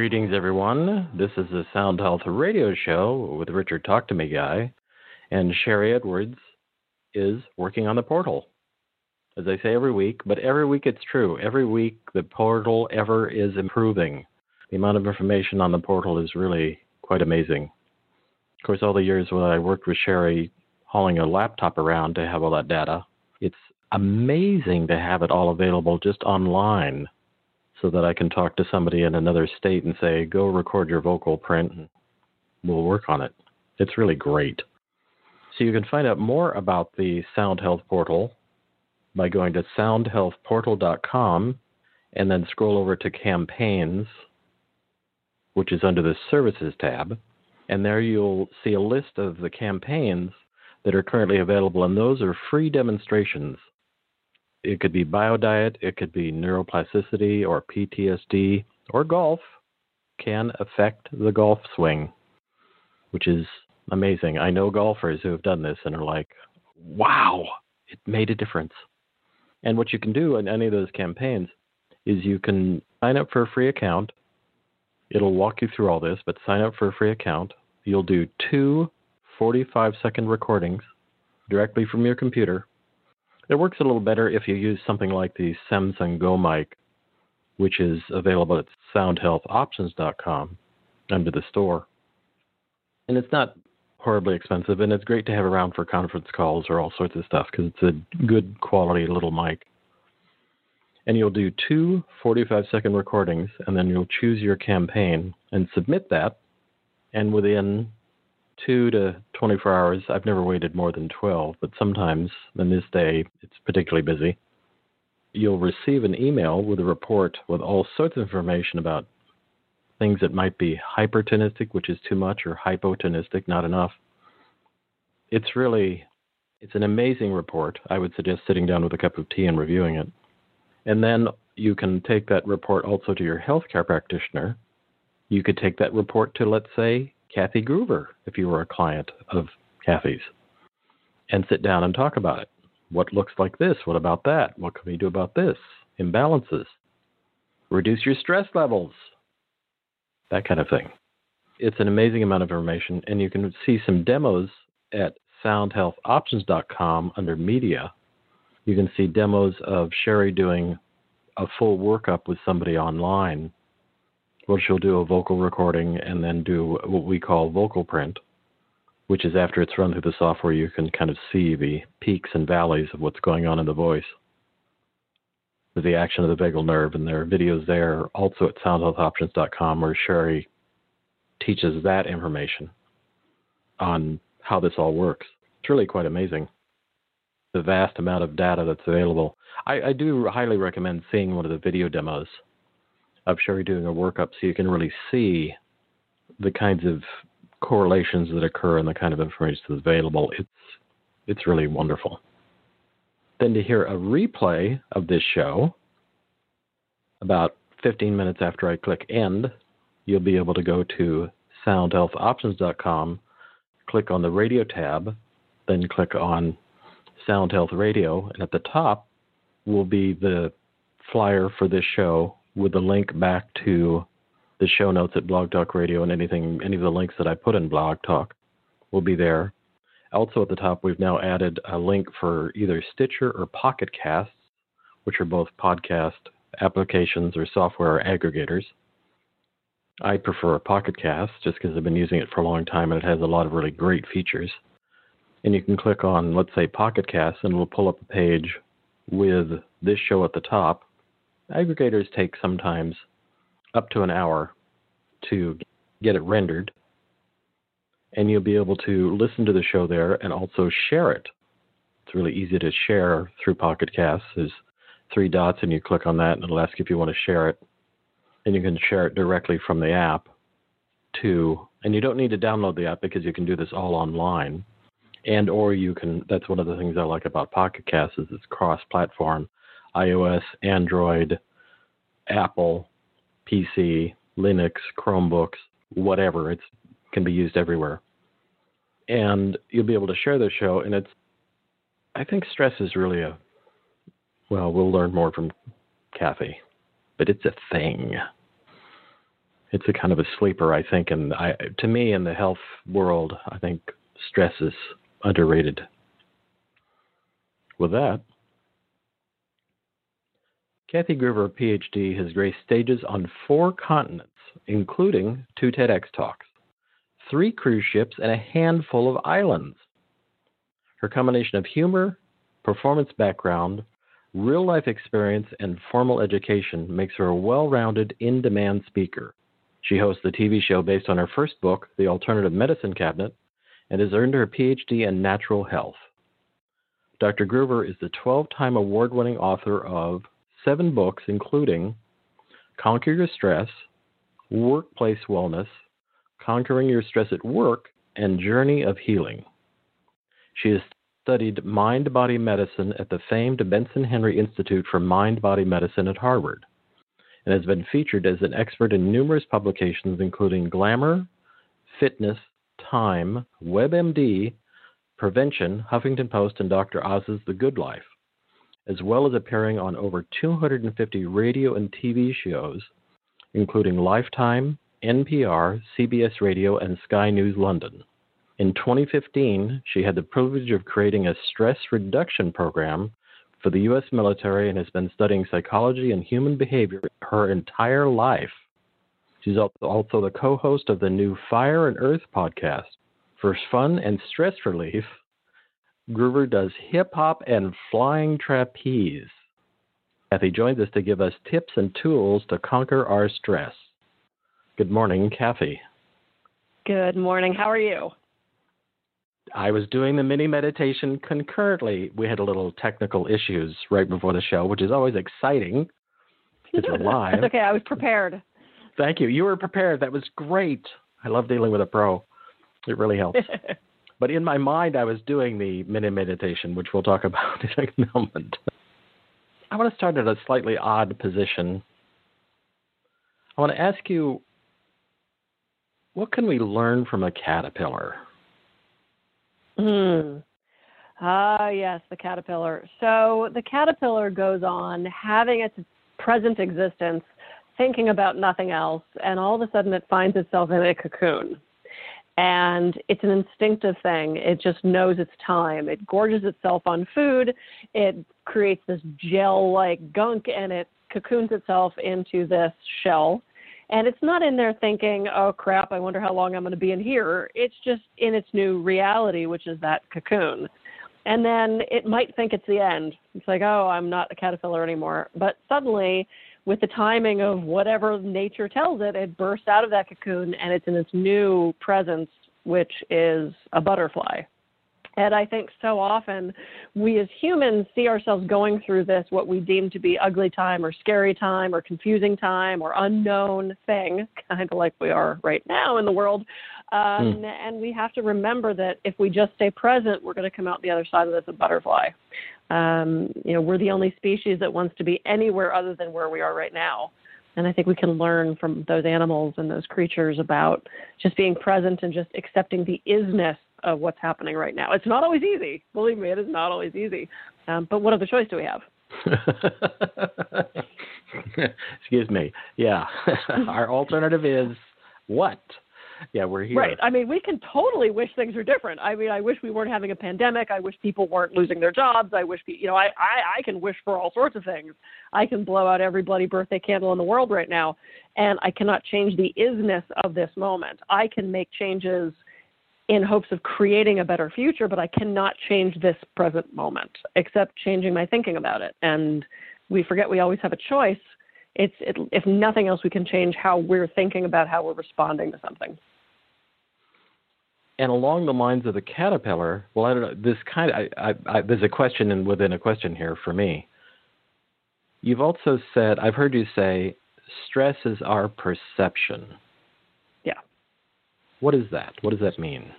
Greetings, everyone. This is the Sound Health Radio Show with Richard Talk to Me Guy, and Sharry Edwards is working on the portal. As I say every week, but every week it's true. Every week the portal ever is improving. The amount of information on the portal is really quite amazing. Of course, all the years when I worked with Sherry hauling a laptop around to have all that data, it's amazing to have it all available just online so that I can talk to somebody in another state and say, go record your vocal print and we'll work on it. It's really great. So you can find out more about the Sound Health Portal by going to soundhealthportal.com and then scroll over to campaigns, which is under the services tab. And there you'll see a list of the campaigns that are currently available, and those are free demonstrations it could be biodiet, it could be neuroplasticity or PTSD or golf can affect the golf swing, which is amazing. I know golfers who have done this and are like, wow, it made a difference. And what you can do in any of those campaigns is you can sign up for a free account. It'll walk you through all this, but sign up for a free account. You'll do two 45 second recordings directly from your computer it works a little better if you use something like the Samson Go mic, which is available at soundhealthoptions.com under the store. And it's not horribly expensive, and it's great to have around for conference calls or all sorts of stuff because it's a good quality little mic. And you'll do two 45 second recordings, and then you'll choose your campaign and submit that. And within two to 24 hours. I've never waited more than 12, but sometimes, on this day, it's particularly busy. You'll receive an email with a report with all sorts of information about things that might be hypertonistic, which is too much, or hypotonistic, not enough. It's really, it's an amazing report. I would suggest sitting down with a cup of tea and reviewing it. And then you can take that report also to your healthcare practitioner. You could take that report to, let's say, Kathy Gruver if you were a client of Kathy's and sit down and talk about it. What looks like this? What about that? What can we do about this? Imbalances. Reduce your stress levels. That kind of thing. It's an amazing amount of information, and you can see some demos at soundhealthoptions.com under media. You can see demos of Sharry doing a full workup with somebody online she'll do a vocal recording and then do what we call vocal print, which is after it's run through the software, you can kind of see the peaks and valleys of what's going on in the voice with the action of the vagal nerve. And there are videos there also at soundhealthoptions.com where Sharry teaches that information on how this all works. It's really quite amazing. The vast amount of data that's available. I, I do highly recommend seeing one of the video demos of Sharry doing a workup so you can really see the kinds of correlations that occur and the kind of information that's available. It's it's really wonderful. Then to hear a replay of this show about 15 minutes after I click end, you'll be able to go to soundhealthoptions.com, click on the radio tab, then click on Sound Health Radio, and at the top will be the flyer for this show with the link back to the show notes at Blog Talk Radio and anything, any of the links that I put in Blog Talk will be there. Also at the top, we've now added a link for either Stitcher or Pocket Casts, which are both podcast applications or software aggregators. I prefer Pocket Cast just because I've been using it for a long time and it has a lot of really great features. And you can click on, let's say, Pocket Cast, and it'll pull up a page with this show at the top aggregators take sometimes up to an hour to get it rendered, and you'll be able to listen to the show there and also share it. It's really easy to share through Pocket Casts. There's three dots, and you click on that, and it'll ask you if you want to share it. And you can share it directly from the app to, and you don't need to download the app because you can do this all online. And or you can. That's one of the things I like about Pocket Casts is it's cross-platform iOS, Android, Apple, PC, Linux, Chromebooks, whatever. It can be used everywhere. And you'll be able to share the show. And it's, I think stress is really a, well, we'll learn more from Kathy, but it's a thing. it's a kind of a sleeper, I think. And I, to me, in the health world, I think stress is underrated. With that, Kathy Gruver, PhD, has graced stages on four continents, including two TEDx talks, three cruise ships, and a handful of islands. Her combination of humor, performance background, real life experience, and formal education makes her a well rounded, in demand speaker. She hosts the TV show based on her first book, The Alternative Medicine Cabinet, and has earned her PhD in natural health. Dr. Gruver is the 12 time award winning author of seven books, including Conquer Your Stress, Workplace Wellness, Conquering Your Stress at Work, and Journey of Healing. She has studied mind body medicine at the famed Benson Henry Institute for Mind Body Medicine at Harvard and has been featured as an expert in numerous publications, including Glamour, Fitness, Time, WebMD, Prevention, Huffington Post, and Dr. Oz's The Good Life, as well as appearing on over 250 radio and TV shows, including Lifetime, NPR, CBS Radio, and Sky News London. In 2015, she had the privilege of creating a stress reduction program for the U.S. military and has been studying psychology and human behavior her entire life. She's also the co host of the new Fire and Earth podcast. For fun and stress relief, Gruver does hip hop and flying trapeze. Kathy joins us to give us tips and tools to conquer our stress. Good morning, Kathy. Good morning. How are you? I was doing the mini meditation concurrently. We had a little technical issues right before the show, which is always exciting because we're live. okay, I was prepared. Thank you. You were prepared. That was great. I love dealing with a pro. It really helps. but in my mind, I was doing the mini meditation, which we'll talk about in a moment. I want to start at a slightly odd position. I want to ask you what can we learn from a caterpillar? Hmm. Ah, yes, the caterpillar. So the caterpillar goes on having its present existence, thinking about nothing else, and all of a sudden it finds itself in a cocoon. And it's an instinctive thing. It just knows its time. It gorges itself on food. It creates this gel like gunk and it cocoons itself into this shell and it's not in there thinking, oh crap, I wonder how long I'm going to be in here. It's just in its new reality, which is that cocoon. And then it might think it's the end. It's like, oh, I'm not a caterpillar anymore. But suddenly, with the timing of whatever nature tells it, it bursts out of that cocoon and it's in its new presence, which is a butterfly. And I think so often we as humans see ourselves going through this, what we deem to be ugly time or scary time or confusing time or unknown thing, kind of like we are right now in the world. Um, mm. And we have to remember that if we just stay present, we're going to come out the other side of this a butterfly. Um, you know, we're the only species that wants to be anywhere other than where we are right now. And I think we can learn from those animals and those creatures about just being present and just accepting the isness of what's happening right now. It's not always easy. Believe me, it is not always easy. Um, but what other choice do we have? Excuse me. Yeah. Our alternative is what? Yeah, we're here. Right. I mean, we can totally wish things were different. I mean, I wish we weren't having a pandemic. I wish people weren't losing their jobs. I wish, you know, I, I, I can wish for all sorts of things. I can blow out every bloody birthday candle in the world right now, and I cannot change the isness of this moment. I can make changes – in hopes of creating a better future, but I cannot change this present moment except changing my thinking about it. And we forget we always have a choice. It's it, if nothing else, we can change how we're thinking about how we're responding to something. And along the lines of the caterpillar, well, I don't know. This kind of I, I, I, there's a question within a question here for me. You've also said I've heard you say stress is our perception. What is that? What does that mean?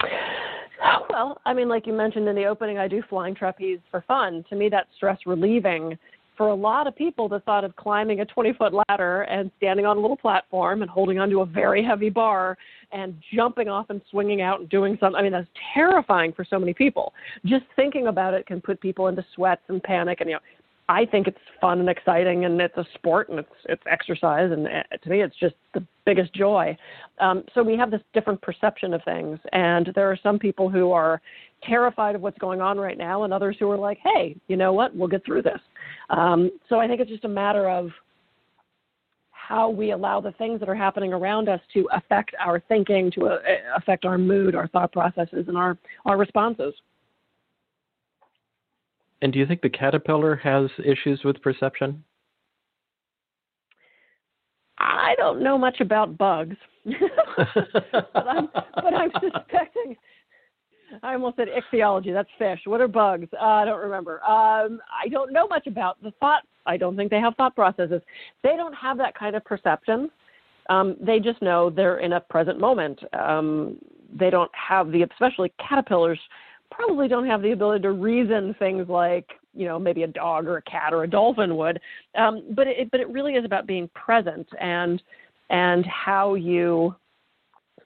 Well, I mean, like you mentioned in the opening, I do flying trapeze for fun. To me, that's stress relieving. For a lot of people, the thought of climbing a 20 foot ladder and standing on a little platform and holding onto a very heavy bar and jumping off and swinging out and doing something, I mean, that's terrifying for so many people. Just thinking about it can put people into sweats and panic. And, you know, I think it's fun and exciting, and it's a sport, and it's it's exercise, and uh, to me, it's just the biggest joy. Um, so we have this different perception of things, and there are some people who are terrified of what's going on right now, and others who are like, "Hey, you know what? We'll get through this." Um, so I think it's just a matter of how we allow the things that are happening around us to affect our thinking, to uh, affect our mood, our thought processes, and our our responses. And do you think the caterpillar has issues with perception? I don't know much about bugs, but, I'm, but I'm suspecting. I almost said ichthyology. That's fish. What are bugs? Uh, I don't remember. Um, I don't know much about the thought. I don't think they have thought processes. They don't have that kind of perception. Um, they just know they're in a present moment. Um, they don't have the, especially caterpillars, probably don't have the ability to reason things like you know maybe a dog or a cat or a dolphin would. Um, but it but it really is about being present and and how you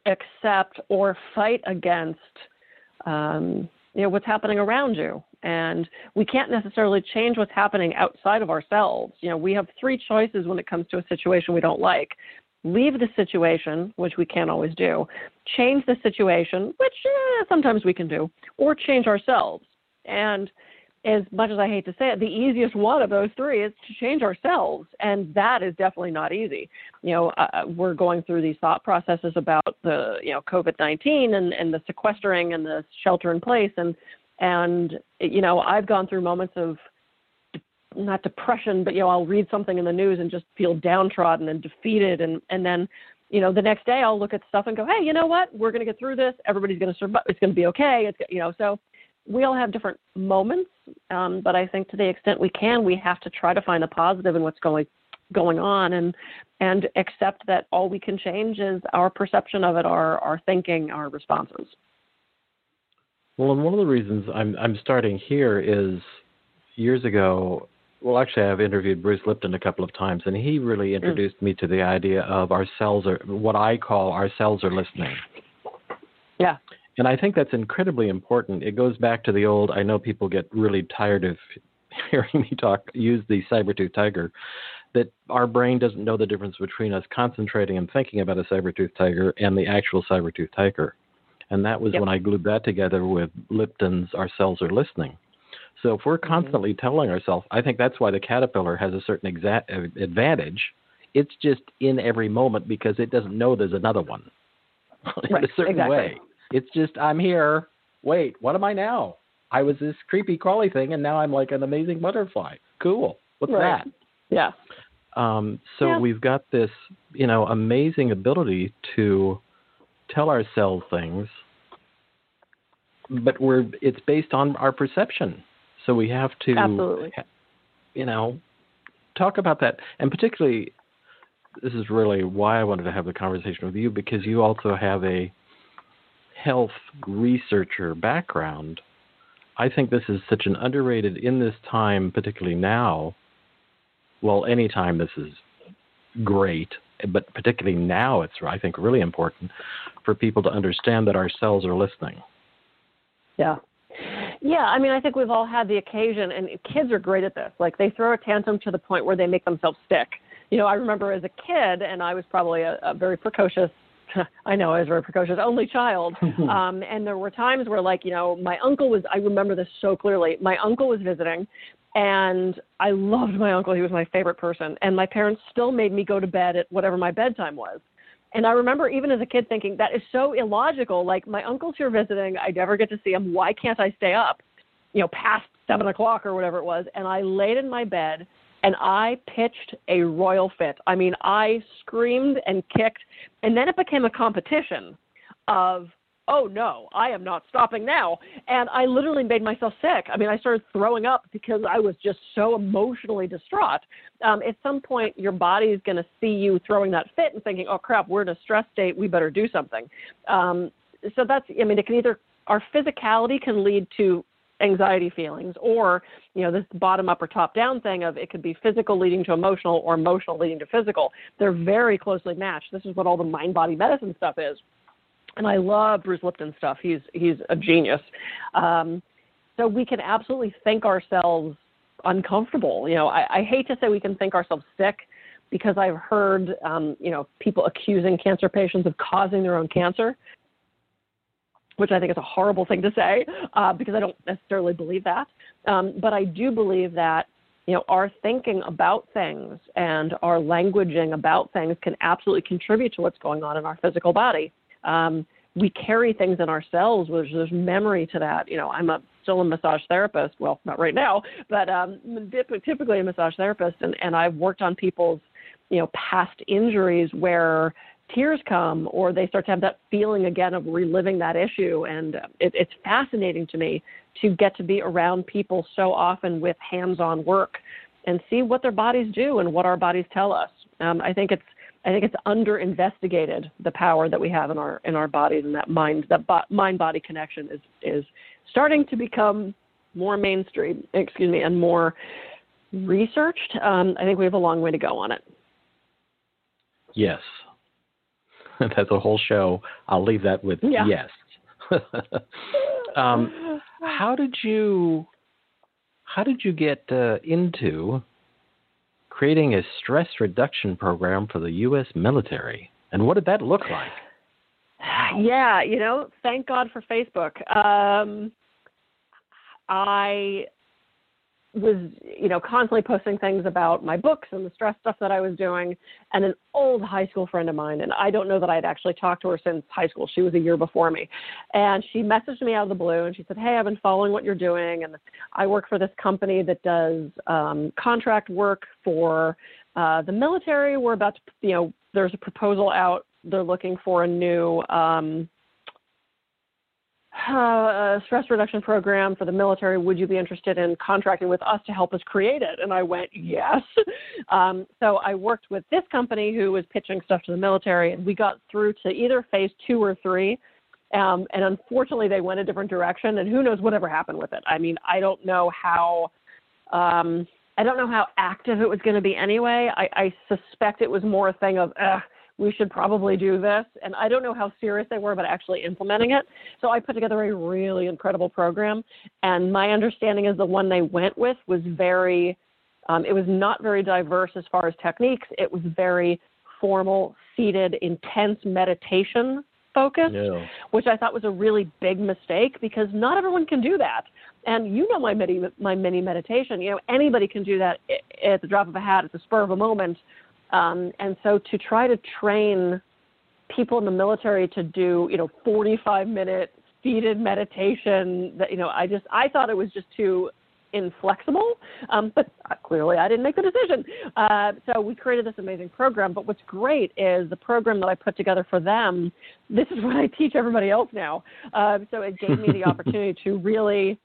accept or fight against um, you know what's happening around you. And we can't necessarily change what's happening outside of ourselves. You know we have three choices when it comes to a situation we don't like leave the situation, which we can't always do, change the situation, which eh, sometimes we can do, or change ourselves. And as much as I hate to say it, the easiest one of those three is to change ourselves, and that is definitely not easy. You know, uh, uh we're going through these thought processes about the you know COVID nineteen and and the sequestering and the shelter in place, and and you know I've gone through moments of not depression, but you know, I'll read something in the news and just feel downtrodden and defeated, and and then, you know, the next day I'll look at stuff and go, hey, you know what? We're going to get through this. Everybody's going to survive. It's going to be okay. It's you know, so we all have different moments, um, but I think to the extent we can, we have to try to find the positive in what's going going on and and accept that all we can change is our perception of it, our our thinking, our responses. Well, and one of the reasons I'm I'm starting here is years ago well, actually, I've interviewed Bruce Lipton a couple of times, and he really mm. introduced mm. me to the idea of our cells are what I call our cells are listening. Yeah. And I think that's incredibly important. It goes back to the old. I know people get really tired of hearing me talk use the saber-tooth tiger. That our brain doesn't know the difference between us concentrating and thinking about a saber-tooth tiger and the actual saber-tooth tiger. And that was yep. when I glued that together with Lipton's Our Cells Are Listening. So if we're mm-hmm. constantly mm-hmm. telling ourselves, I think that's why the caterpillar has a certain exa- uh, advantage. It's just in every moment because it doesn't know there's another one in right. a certain exactly. way. It's just I'm here. Wait, what am I now? I was this creepy crawly thing, and now I'm like an amazing butterfly. Cool. What's right. that? Yeah. Um, so yeah. we've got this, you know, amazing ability to tell ourselves things, but we're it's based on our perception. So we have to, Absolutely. you know, talk about that. And particularly, this is really why I wanted to have the conversation with you because you also have a health researcher background. I think this is such an underrated in this time, particularly now. Well, anytime this is great, but particularly now, it's I think really important for people to understand that our cells are listening. Yeah, yeah, I mean, I think we've all had the occasion, and kids are great at this. Like they throw a tantrum to the point where they make themselves sick. You know, I remember as a kid, and I was probably a, a very precocious. I know I was very precocious, only child. um, and there were times where, like, you know, my uncle was. I remember this so clearly. My uncle was visiting, and I loved my uncle. He was my favorite person, and my parents still made me go to bed at whatever my bedtime was. And I remember even as a kid thinking that is so illogical. Like my uncle's here visiting, I never get to see him. Why can't I stay up? You know, past seven o'clock or whatever it was. And I laid in my bed and I pitched a royal fit. I mean, I screamed and kicked, and then it became a competition of oh no, I am not stopping now. And I literally made myself sick. I mean, I started throwing up because I was just so emotionally distraught. Um, at some point, your body is going to see you throwing that fit and thinking, oh crap, we're in a stress state. We better do something. Um, so that's, I mean, it can either, our physicality can lead to anxiety feelings or you know this bottom up or top down thing of it could be physical leading to emotional or emotional leading to physical they're very closely matched this is what all the mind body medicine stuff is and I love Bruce Lipton stuff. He's he's a genius. Um, so we can absolutely think ourselves uncomfortable. You know, I, I hate to say we can think ourselves sick because I've heard, um, you know, people accusing cancer patients of causing their own cancer, which I think is a horrible thing to say uh, because I don't necessarily believe that. Um, but I do believe that, you know, our thinking about things and our languaging about things can absolutely contribute to what's going on in our physical body. Um, we carry things in ourselves. There's, there's memory to that. You know, I'm a still a massage therapist. Well, not right now, but um, typically a massage therapist, and, and I've worked on people's, you know, past injuries where tears come or they start to have that feeling again of reliving that issue. And it, it's fascinating to me to get to be around people so often with hands-on work and see what their bodies do and what our bodies tell us. Um, I think it's I think it's under investigated the power that we have in our in our bodies and that mind that bo- mind body connection is is starting to become more mainstream, excuse me, and more researched. Um, I think we have a long way to go on it. Yes, that's a whole show. I'll leave that with yeah. yes. um, how did you how did you get uh, into creating a stress reduction program for the U.S. military. And what did that look like? Yeah, you know, thank God for Facebook. Um, I was, you know, constantly posting things about my books and the stress stuff that I was doing. And an old high school friend of mine, and I don't know that I'd actually talked to her since high school. She was a year before me. And she messaged me out of the blue and she said, Hey, I've been following what you're doing. And I work for this company that does um, contract work for uh, the military. We're about to, you know, there's a proposal out. They're looking for a new um, uh, stress reduction program for the military. Would you be interested in contracting with us to help us create it? And I went, yes. Um, so I worked with this company who was pitching stuff to the military, and we got through to either phase two or three. Um, and unfortunately, they went a different direction, and who knows whatever happened with it. I mean, I don't know how. Um, I don't know how active it was going to be anyway. I, I suspect it was more a thing of, we should probably do this. And I don't know how serious they were about actually implementing it. So I put together a really incredible program. And my understanding is the one they went with was very, um, it was not very diverse as far as techniques. It was very formal, seated, intense meditation focused, yeah. which I thought was a really big mistake because not everyone can do that. And you know my mini my mini meditation. You know anybody can do that at the drop of a hat, at the spur of a moment. Um, and so to try to train people in the military to do, you know, 45 minute seated meditation that, you know, I just, I thought it was just too inflexible. Um, but clearly I didn't make the decision. Uh, so we created this amazing program. But what's great is the program that I put together for them, this is what I teach everybody else now. Uh, so it gave me the opportunity to really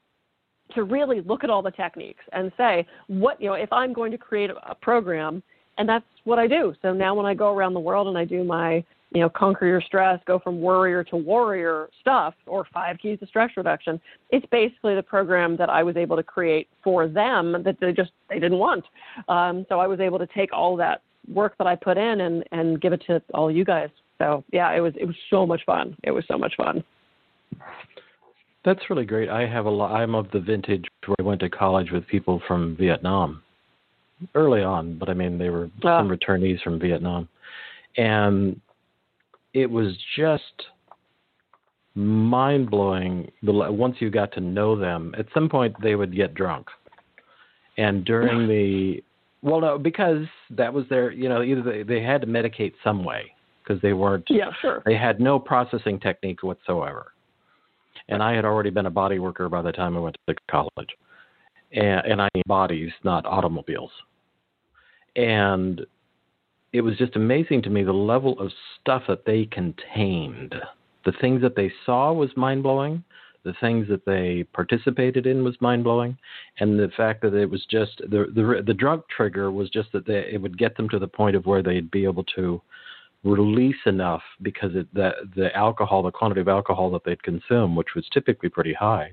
to really look at all the techniques and say what you know if i'm going to create a, a program and that's what I do. So now when I go around the world and I do my, you know, conquer your stress, go from worrier to warrior stuff, or five keys to stress reduction, it's basically the program that I was able to create for them that they just they didn't want. Um, so I was able to take all that work that I put in and and give it to all you guys. So yeah, it was it was so much fun. It was so much fun. That's really great. I have a lot. I'm of the vintage where I went to college with people from Vietnam, early on, but I mean they were oh. some returnees from Vietnam, and it was just mind blowing. Once you got to know them, at some point they would get drunk, and during the well, no, because that was their you know either they, they had to medicate some way because they weren't yeah sure they had no processing technique whatsoever, and I had already been a body worker by the time I went to college. And, and I need bodies, not automobiles and it was just amazing to me the level of stuff that they contained. The things that they saw was mind blowing. The things that they participated in was mind blowing, and the fact that it was just the the the drug trigger was just that they, it would get them to the point of where they'd be able to release enough because it, the the alcohol, the quantity of alcohol that they'd consume, which was typically pretty high,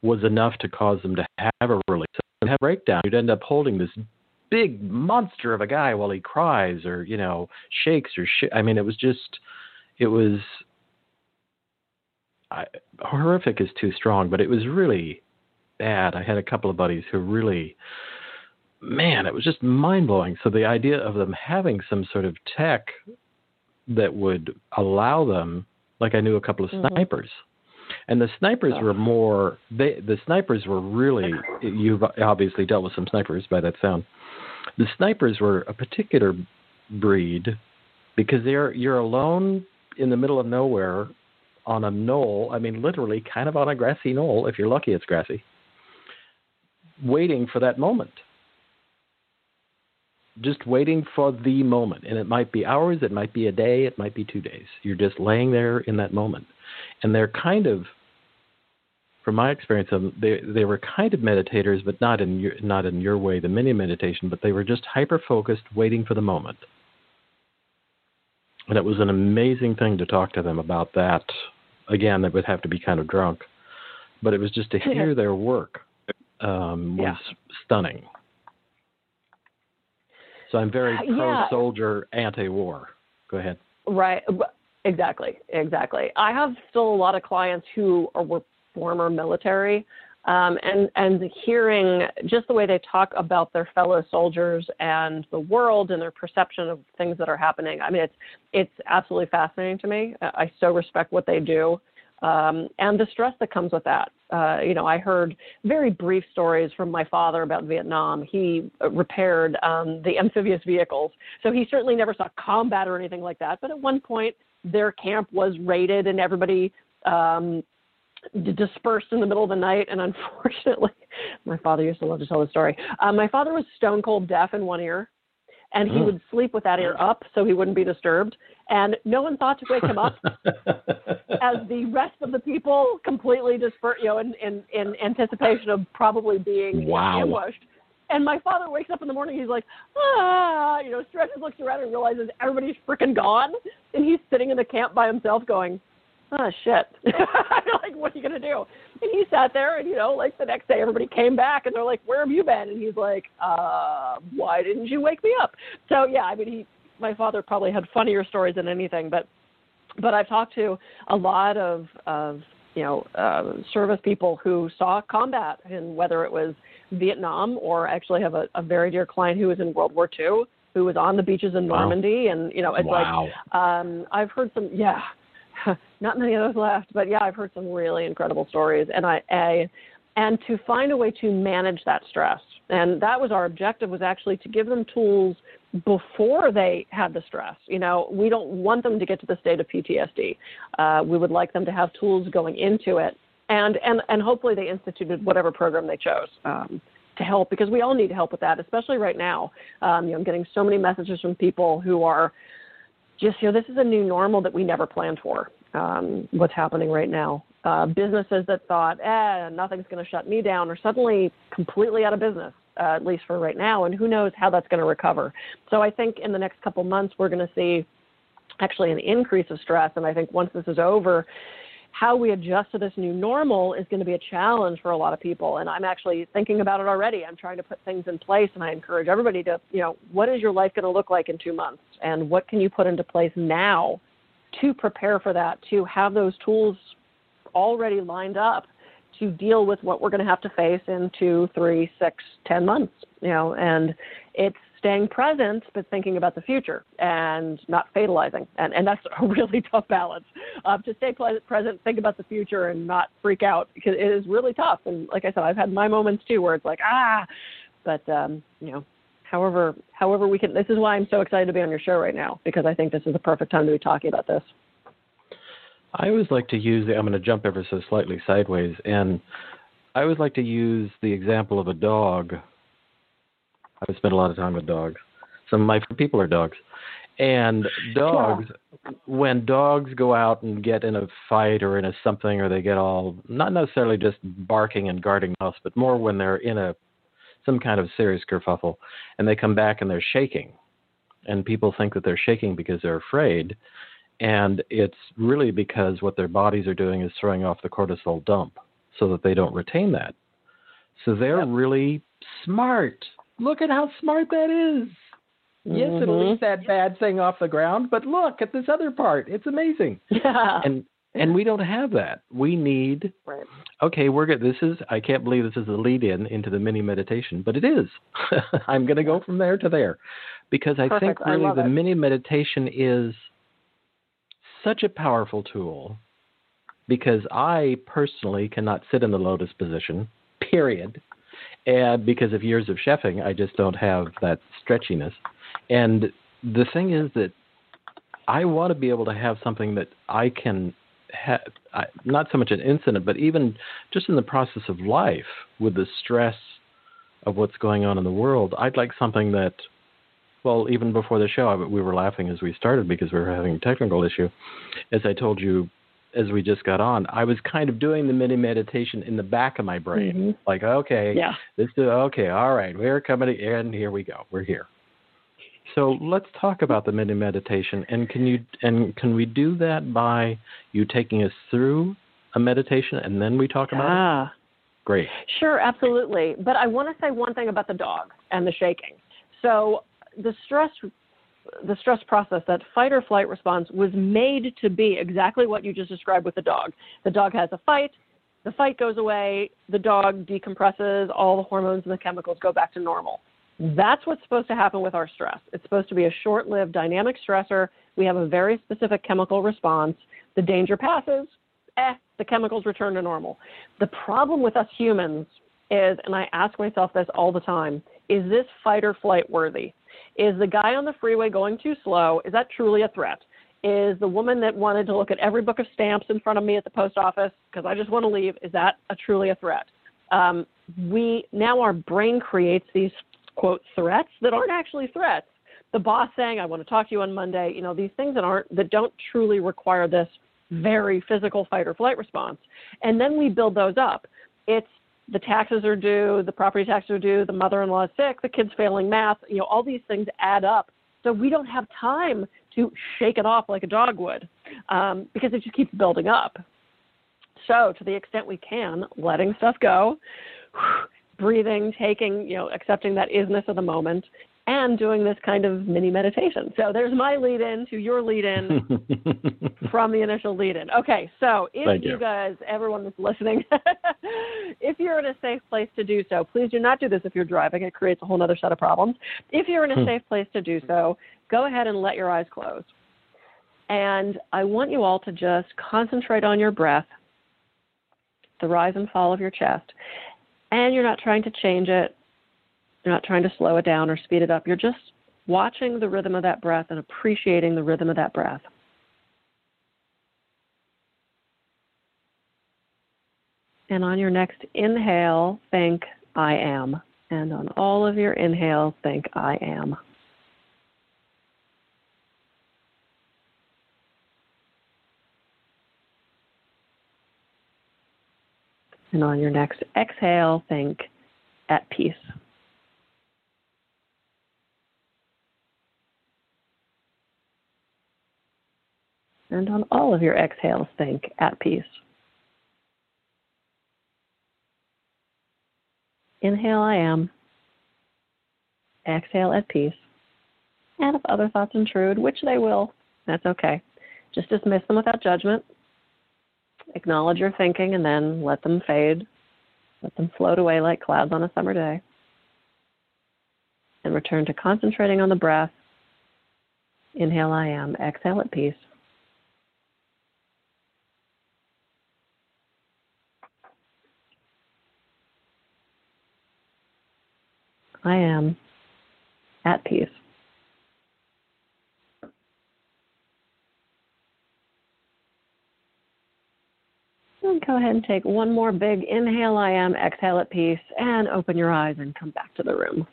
was enough to cause them to have a release and have a breakdown. You'd end up holding this big monster of a guy while he cries or you know shakes or sh- I mean it was just it was I, horrific is too strong, but it was really bad. I had a couple of buddies who really, man, it was just mind blowing. So the idea of them having some sort of tech that would allow them, like I knew a couple of mm-hmm. snipers. And the snipers were more. They the snipers were really. You've obviously dealt with some snipers by that sound. The snipers were a particular breed because they're you're alone in the middle of nowhere on a knoll. I mean, literally, kind of on a grassy knoll. If you're lucky, it's grassy. Waiting for that moment. Just waiting for the moment. And it might be hours, it might be a day, it might be two days. You're just laying there in that moment. And they're kind of, from my experience, they they were kind of meditators, but not in your, not in your way, the mini meditation. But they were just hyper focused, waiting for the moment and it was an amazing thing to talk to them about that. Again, they would have to be kind of drunk, but it was just to hear their work um, was yeah. stunning. So I'm very uh, pro soldier, anti war. Go ahead. Right. Exactly. Exactly. I have still a lot of clients who are, were former military um, and and hearing just the way they talk about their fellow soldiers and the world and their perception of things that are happening. I mean, it's it's absolutely fascinating to me. I so respect what they do. Um, and the stress that comes with that. Uh, you know, I heard very brief stories from my father about Vietnam. He repaired um, the amphibious vehicles, so he certainly never saw combat or anything like that. But at one point, their camp was raided, and everybody um, dispersed in the middle of the night. And unfortunately, my father used to love to tell the story. Uh, my father was stone cold deaf in one ear, and he oh. would sleep with that ear up so he wouldn't be disturbed. And no one thought to wake him up as the rest of the people completely dispersed, you know, in, in, in anticipation of probably being wow. ambushed. And my father wakes up in the morning. He's like, ah, you know, stretches, looks around, and realizes everybody's freaking gone. And he's sitting in the camp by himself, going, oh shit like what are you going to do and he sat there and you know like the next day everybody came back and they're like where have you been and he's like uh why didn't you wake me up so yeah i mean he my father probably had funnier stories than anything but but i've talked to a lot of of you know uh, service people who saw combat and whether it was vietnam or actually have a, a very dear client who was in world war ii who was on the beaches in Normandy, wow. and you know, it's wow. like um, I've heard some, yeah, not many of those left, but yeah, I've heard some really incredible stories, and I, I and to find a way to manage that stress. And that was our objective was actually to give them tools before they had the stress. You know, we don't want them to get to the state of PTSD. Uh, we would like them to have tools going into it, and and and hopefully they instituted whatever program they chose. Um, to help because we all need help with that, especially right now. Um, you know, I'm getting so many messages from people who are just you know this is a new normal that we never planned for. Um, what's happening right now? Uh, businesses that thought, eh, nothing's going to shut me down, are suddenly completely out of business, uh, at least for right now, and who knows how that's going to recover. So I think in the next couple months we're going to see actually an increase of stress, and I think once this is over, how we adjust to this new normal is going to be a challenge for a lot of people and i'm actually thinking about it already. I'm trying to put things in place and i encourage everybody to you know what is your life going to look like in two months? And what can you put into place now to prepare for that to have those tools already lined up to deal with what we're going to have to face in two three six ten months you know? And it's staying present but thinking about the future and not fatalizing. And and that's a really tough balance. Uh, to stay present think about the future and not freak out because it is really tough. And like i said i've had my moments too where it's like ah! But um you know however however we can this is why i'm so excited to be on your show right now because i think this is the perfect time to be talking about this. I always like to use the i'm going to jump ever so slightly sideways and i always like to use the example of a dog I've spent a lot of time with dogs. Some of my people are dogs. And dogs, yeah. when dogs go out and get in a fight or in a something, or they get all not necessarily just barking and guarding house, but more when they're in a some kind of serious kerfuffle, and they come back and they're shaking, and people think that they're shaking because they're afraid, and it's really because what their bodies are doing is throwing off the cortisol dump, so that they don't retain that. So they're yep. really smart Look at how smart that is. Yes, mm-hmm. it'll eat that bad thing off the ground, but look at this other part. It's amazing. Yeah. And And we don't have that. We need right. okay, we're good. This is I can't believe this is the lead in into the mini meditation, but it is. I'm gonna go from there to there. Because I Perfect. think really love the it. mini meditation is such a powerful tool because I personally cannot sit in the lotus position, period. And because of years of chefing, I just don't have that stretchiness. And the thing is that I want to be able to have something that I can have, not so much an incident, but even just in the process of life with the stress of what's going on in the world. I'd like something that, well, even before the show, we were laughing as we started because we were having a technical issue. As I told you, as we just got on, I was kind of doing the mini meditation in the back of my brain. Mhm. Like, okay, Yeah. this is okay. All right, we're coming in. Here we go. We're here. So let's talk about the mini meditation. And can you and can we do that by you taking us through a meditation and then we talk about it? Ah. Great. Sure, absolutely. But I want to say one thing about the dog and the shaking. So the stress the stress process, that fight or flight response was made to be exactly what you just described with the dog. The dog has a fight, the fight goes away, the dog decompresses, all the hormones and the chemicals go back to normal. That's what's supposed to happen with our stress. It's supposed to be a short lived dynamic stressor. We have a very specific chemical response. The danger passes, eh, the chemicals return to normal. The problem with us humans is, and I ask myself this all the time, is this fight or flight worthy? Is the guy on the freeway going too slow? Is that truly a threat? Is the woman that wanted to look at every book of stamps in front of me at the post office because I just want to leave, is that a truly a threat? Um, we now our brain creates these quote threats that aren't actually threats. The boss saying, "I want to talk to you on Monday," you know, these things that aren't that don't truly require this very physical fight or flight response. And then we build those up. It's the taxes are due, the property taxes are due, the mother-in-law is sick, the kid's failing math. You know, all these things add up. So we don't have time to shake it off like a dog would um, because it just keeps building up. So to the extent we can, letting stuff go, breathing, taking, you know, accepting that isness of the moment, and doing this kind of mini meditation. So there's my lead in to your lead in from the initial lead in. Okay, so if you. you. guys, everyone that's listening, if you're in a safe place to do so, please do not do this if you're driving. It creates a whole other set of problems. If you're in a Hmm. safe place to do so, go ahead and let your eyes close. And I want you all to just concentrate on your breath, the rise and fall of your chest. And you're not trying to change it, you're not trying to slow it down or speed it up. You're just watching the rhythm of that breath and appreciating the rhythm of that breath. And on your next inhale, think, I am. And on all of your inhales, think, I am. And on your next exhale, think, at peace. And on all of your exhales, think, at peace. Inhale, I am. Exhale, at peace. And if other thoughts intrude, which they will, that's okay. Just dismiss them without judgment. Acknowledge your thinking and then let them fade. Let them float away like clouds on a summer day. And return to concentrating on the breath. Inhale, I am. Exhale, at peace. I am at peace. And go ahead and take one more big inhale, I am, exhale at peace, and open your eyes and come back to the room.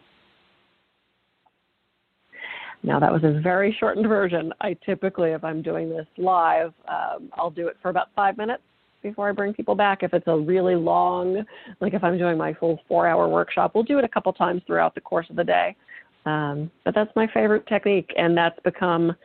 Now, that was a very shortened version. I typically, if I'm doing this live, um, I'll do it for about five minutes before I bring people back. If it's a really long, like if I'm doing my full four hour workshop, we'll do it a couple times throughout the course of the day. Um, but that's my favorite technique, and that's become,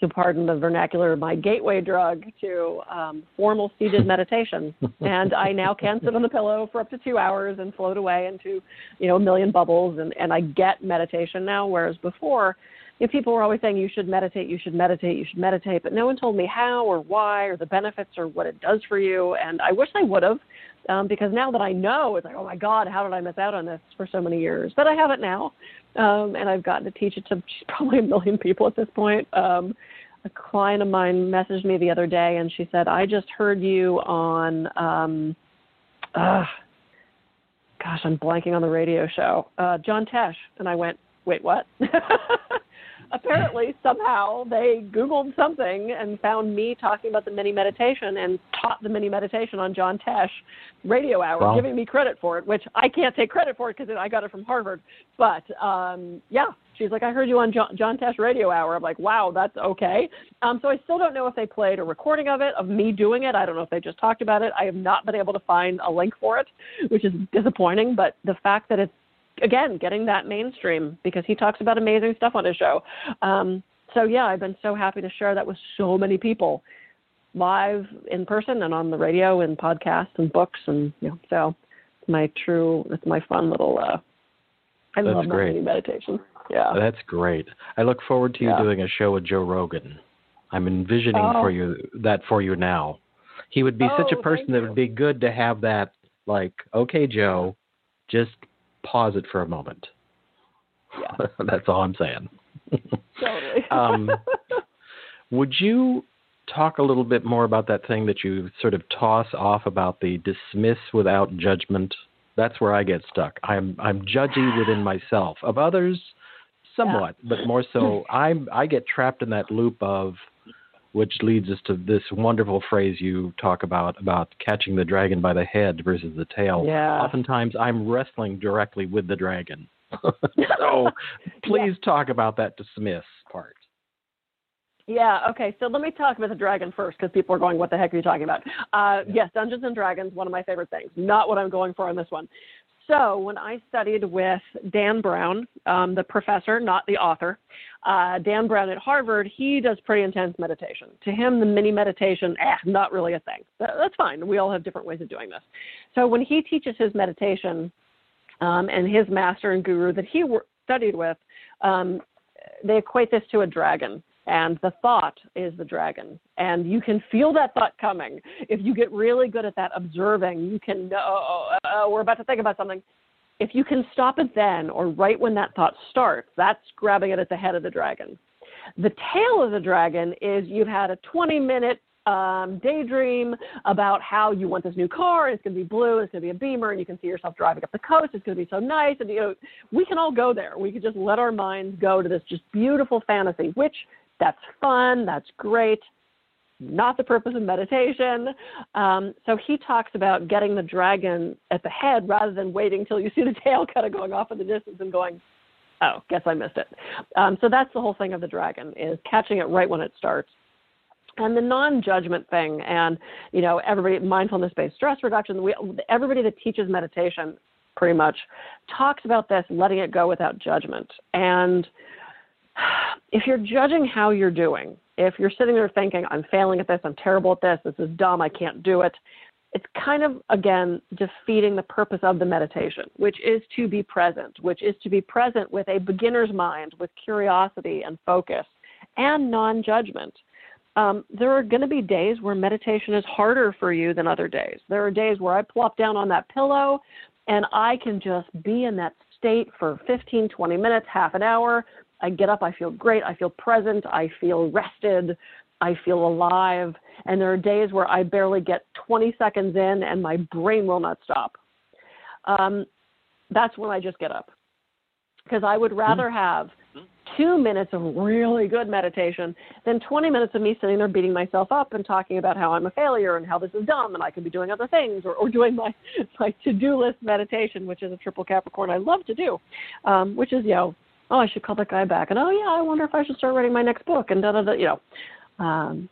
to pardon the vernacular, my gateway drug to um, formal seated meditation. and I now can sit on the pillow for up to two hours and float away into, you know, a million bubbles, and, and I get meditation now, whereas before, if people were always saying you should meditate, you should meditate, you should meditate, but no one told me how or why or the benefits or what it does for you. And I wish I would have, um, because now that I know, it's like, oh my God, how did I miss out on this for so many years? But I have it now, um, and I've gotten to teach it to probably a million people at this point. Um, a client of mine messaged me the other day, and she said, I just heard you on. Um, uh, gosh, I'm blanking on the radio show. Uh, John Tesh, and I went, wait, what? Apparently, somehow they Googled something and found me talking about the mini meditation and taught the mini meditation on John Tesh radio hour, wow. giving me credit for it, which I can't take credit for it because I got it from Harvard. But um, yeah, she's like, I heard you on John, John Tesh radio hour. I'm like, wow, that's okay. Um, so I still don't know if they played a recording of it, of me doing it. I don't know if they just talked about it. I have not been able to find a link for it, which is disappointing. But the fact that it's, again, getting that mainstream because he talks about amazing stuff on his show. Um, so yeah, I've been so happy to share that with so many people live in person and on the radio and podcasts and books and you know so it's my true it's my fun little uh I That's love great. meditation. Yeah. That's great. I look forward to you yeah. doing a show with Joe Rogan. I'm envisioning oh. for you that for you now. He would be oh, such a person that would be good to have that like, okay, Joe, just pause it for a moment. Yeah. That's all I'm saying. totally. um, would you talk a little bit more about that thing that you sort of toss off about the dismiss without judgment? That's where I get stuck. I'm I'm judgy within myself. Of others, somewhat, yeah. but more so I'm I get trapped in that loop of which leads us to this wonderful phrase you talk about about catching the dragon by the head versus the tail. Yeah. Oftentimes I'm wrestling directly with the dragon. so please yeah. talk about that dismiss part. Yeah, okay. So let me talk about the dragon first because people are going, what the heck are you talking about? Uh, yes, Dungeons and Dragons, one of my favorite things. Not what I'm going for on this one. So when I studied with Dan Brown, um, the professor, not the author, uh, Dan Brown at Harvard, he does pretty intense meditation. To him, the mini meditation, eh, not really a thing. That's fine. We all have different ways of doing this. So when he teaches his meditation, um, and his master and guru that he studied with, um, they equate this to a dragon and the thought is the dragon and you can feel that thought coming if you get really good at that observing you can know oh, oh, we're about to think about something if you can stop it then or right when that thought starts that's grabbing it at the head of the dragon the tail of the dragon is you've had a 20 minute um, daydream about how you want this new car. It's going to be blue. It's going to be a Beamer, and you can see yourself driving up the coast. It's going to be so nice, and you know we can all go there. We could just let our minds go to this just beautiful fantasy, which that's fun. That's great. Not the purpose of meditation. Um, so he talks about getting the dragon at the head rather than waiting till you see the tail kind of going off in the distance and going, oh, guess I missed it. Um, so that's the whole thing of the dragon is catching it right when it starts. And the non-judgment thing, and you know, everybody mindfulness-based stress reduction. We, everybody that teaches meditation, pretty much, talks about this, letting it go without judgment. And if you're judging how you're doing, if you're sitting there thinking, I'm failing at this, I'm terrible at this, this is dumb, I can't do it, it's kind of, again, defeating the purpose of the meditation, which is to be present, which is to be present with a beginner's mind, with curiosity and focus and non judgment. Um, there are going to be days where meditation is harder for you than other days. There are days where I plop down on that pillow and I can just be in that state for 15, 20 minutes, half an hour, I get up, I feel great, I feel present, I feel rested, I feel alive. And there are days where I barely get 20 seconds in and my brain will not stop. Um, that's when I just get up. Because I would rather hmm. have two minutes of really good meditation than 20 minutes of me sitting there beating myself up and talking about how I'm a failure and how this is dumb and I could be doing other things or, or doing my, my to do list meditation, which is a triple Capricorn I love to do, um, which is, you know, oh, I should call that guy back, and oh yeah, I wonder if I should start writing my next book, and da da da. You know, um,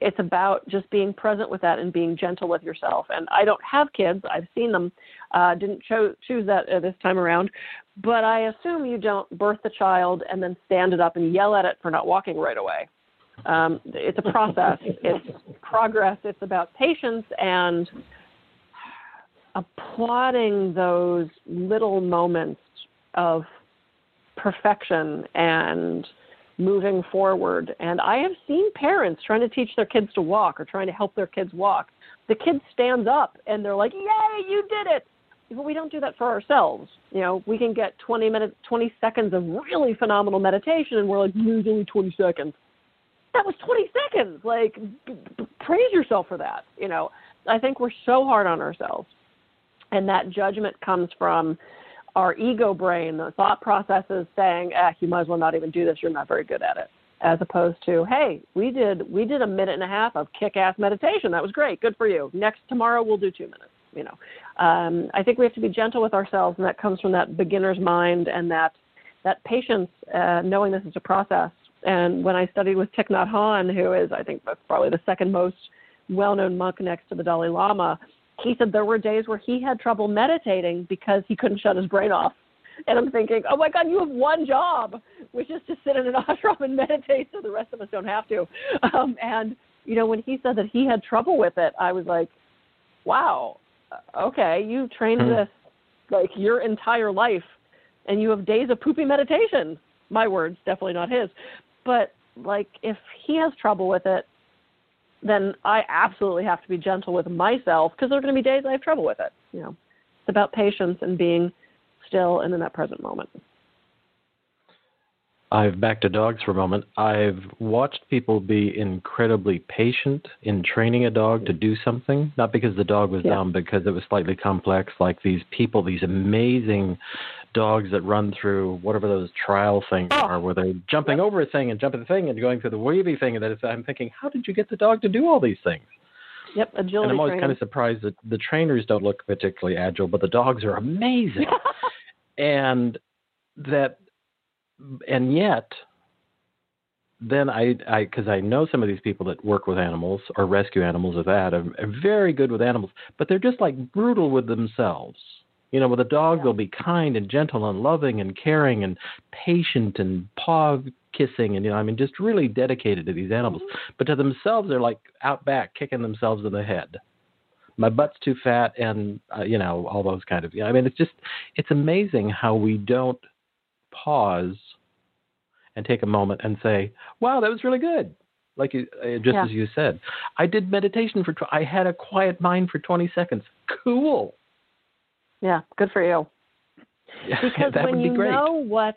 it's about just being present with that and being gentle with yourself. And I don't have kids; I've seen them. Uh, didn't cho- choose that uh, this time around, but I assume you don't birth the child and then stand it up and yell at it for not walking right away. Um, it's a process. it's progress. It's about patience and applauding those little moments of perfection and moving forward. And I have seen parents trying to teach their kids to walk or trying to help their kids walk. The kid stands up and they're like, "Yay, you did it!" But we don't do that for ourselves. You know, we can get 20 minutes, 20 seconds of really phenomenal meditation, and we're like, "It's only 20 seconds." That was 20 seconds. Like, b- b- praise yourself for that. You know, I think we're so hard on ourselves, and that judgment comes from our ego brain, the thought processes saying, eh, you might as well not even do this, you're not very good at it. As opposed to, hey, we did we did a minute and a half of kick ass meditation. That was great. Good for you. Next tomorrow we'll do two minutes. You know. Um, I think we have to be gentle with ourselves and that comes from that beginner's mind and that that patience, uh, knowing this is a process. And when I studied with Thich Nhat Hanh, who is I think probably the second most well known monk next to the Dalai Lama, he said there were days where he had trouble meditating because he couldn't shut his brain off. And I'm thinking, oh my God, you have one job, which is to sit in an ashram and meditate so the rest of us don't have to. Um, and, you know, when he said that he had trouble with it, I was like, wow, okay, you trained hmm. this like your entire life and you have days of poopy meditation. My words, definitely not his. But like if he has trouble with it, then I absolutely have to be gentle with myself because there are going to be days I have trouble with it. You know, it's about patience and being still and in that present moment. I've back to dogs for a moment. I've watched people be incredibly patient in training a dog to do something, not because the dog was yeah. dumb, because it was slightly complex. Like these people, these amazing dogs that run through whatever those trial things oh. are, where they're jumping yep. over a thing and jumping the thing and going through the wavy thing, and that I'm thinking, how did you get the dog to do all these things? Yep, agility. And I'm always training. kind of surprised that the trainers don't look particularly agile, but the dogs are amazing. and that and yet then I, I, because I know some of these people that work with animals or rescue animals or that are, are, very good with animals, but they're just like brutal with themselves. You know, with a dog, yeah. they'll be kind and gentle and loving and caring and patient and paw kissing and you know, I mean, just really dedicated to these animals. Mm-hmm. But to themselves, they're like out back, kicking themselves in the head. My butt's too fat, and uh, you know, all those kind of. You know, I mean, it's just, it's amazing how we don't pause and take a moment and say, "Wow, that was really good." Like you, uh, just yeah. as you said, I did meditation for. I had a quiet mind for 20 seconds. Cool. Yeah, good for you. Yeah, because when you be know what,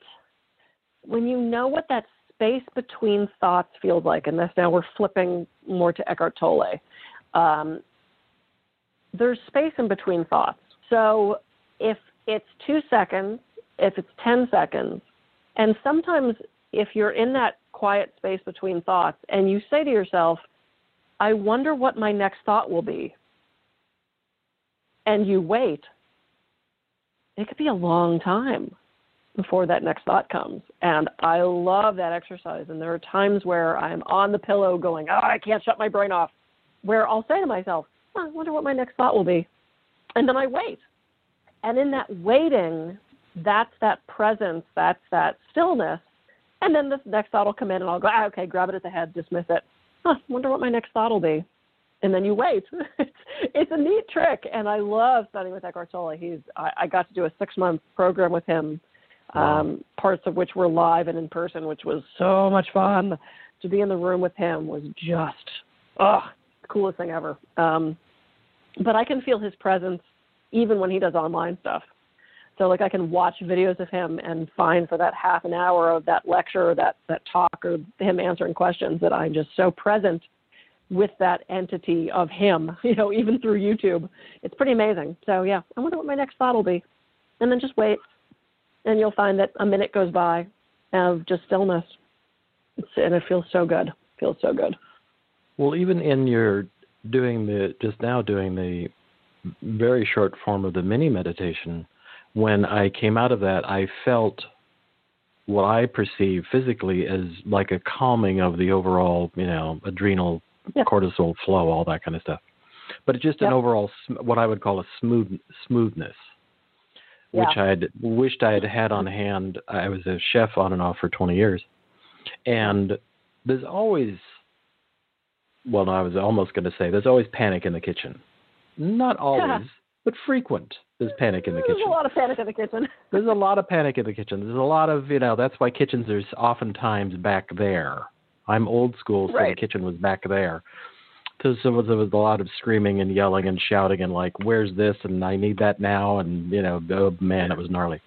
when you know what that space between thoughts feels like, and this now we're flipping more to Eckhart Tolle. Um, there's space in between thoughts. So if it's two seconds if it's 10 seconds. And sometimes if you're in that quiet space between thoughts and you say to yourself, I wonder what my next thought will be, and you wait, it could be a long time before that next thought comes. And I love that exercise. And there are times where I'm on the pillow going, oh, I can't shut my brain off, where I'll say to myself, oh, I wonder what my next thought will be. And then I wait. And in that waiting, that's that presence, that's that stillness. And then the next thought will come in and I'll go, ah, okay, grab it at the head, dismiss it. Huh, wonder what my next thought will be. And then you wait. it's, it's a neat trick. And I love studying with Eckhart Tolle. He's, I, I got to do a six month program with him, wow. um, parts of which were live and in person, which was so much fun. To be in the room with him was just, oh, coolest thing ever. Um, but I can feel his presence even when he does online stuff. So like I can watch videos of him and find for that half an hour of that lecture or that, that talk or him answering questions that I'm just so present with that entity of him, you know, even through YouTube. It's pretty amazing. So yeah, I wonder what my next thought will be. And then just wait. And you'll find that a minute goes by of just stillness. It's, and it feels so good. It feels so good. Well, even in your doing the just now doing the very short form of the mini meditation, when I came out of that, I felt what I perceive physically as like a calming of the overall, you know, adrenal yeah. cortisol flow, all that kind of stuff. But it's just an overall, what I would call a smooth smoothness, yeah. which I'd wished I had had on hand. I was a chef on and off for 20 years, and there's always, well, I was almost going to say there's always panic in the kitchen. Not always, but frequent There's panic in the There's kitchen. a lot of panic in the kitchen. There's a lot of panic in the kitchen. There's a lot of, you know, that's why kitchens are oftentimes back there. I'm old school, so Right. the kitchen was back there. So, so there was a lot of screaming and yelling and shouting and like, "Where's this?" and "I need that now," and you know, oh man, it was gnarly.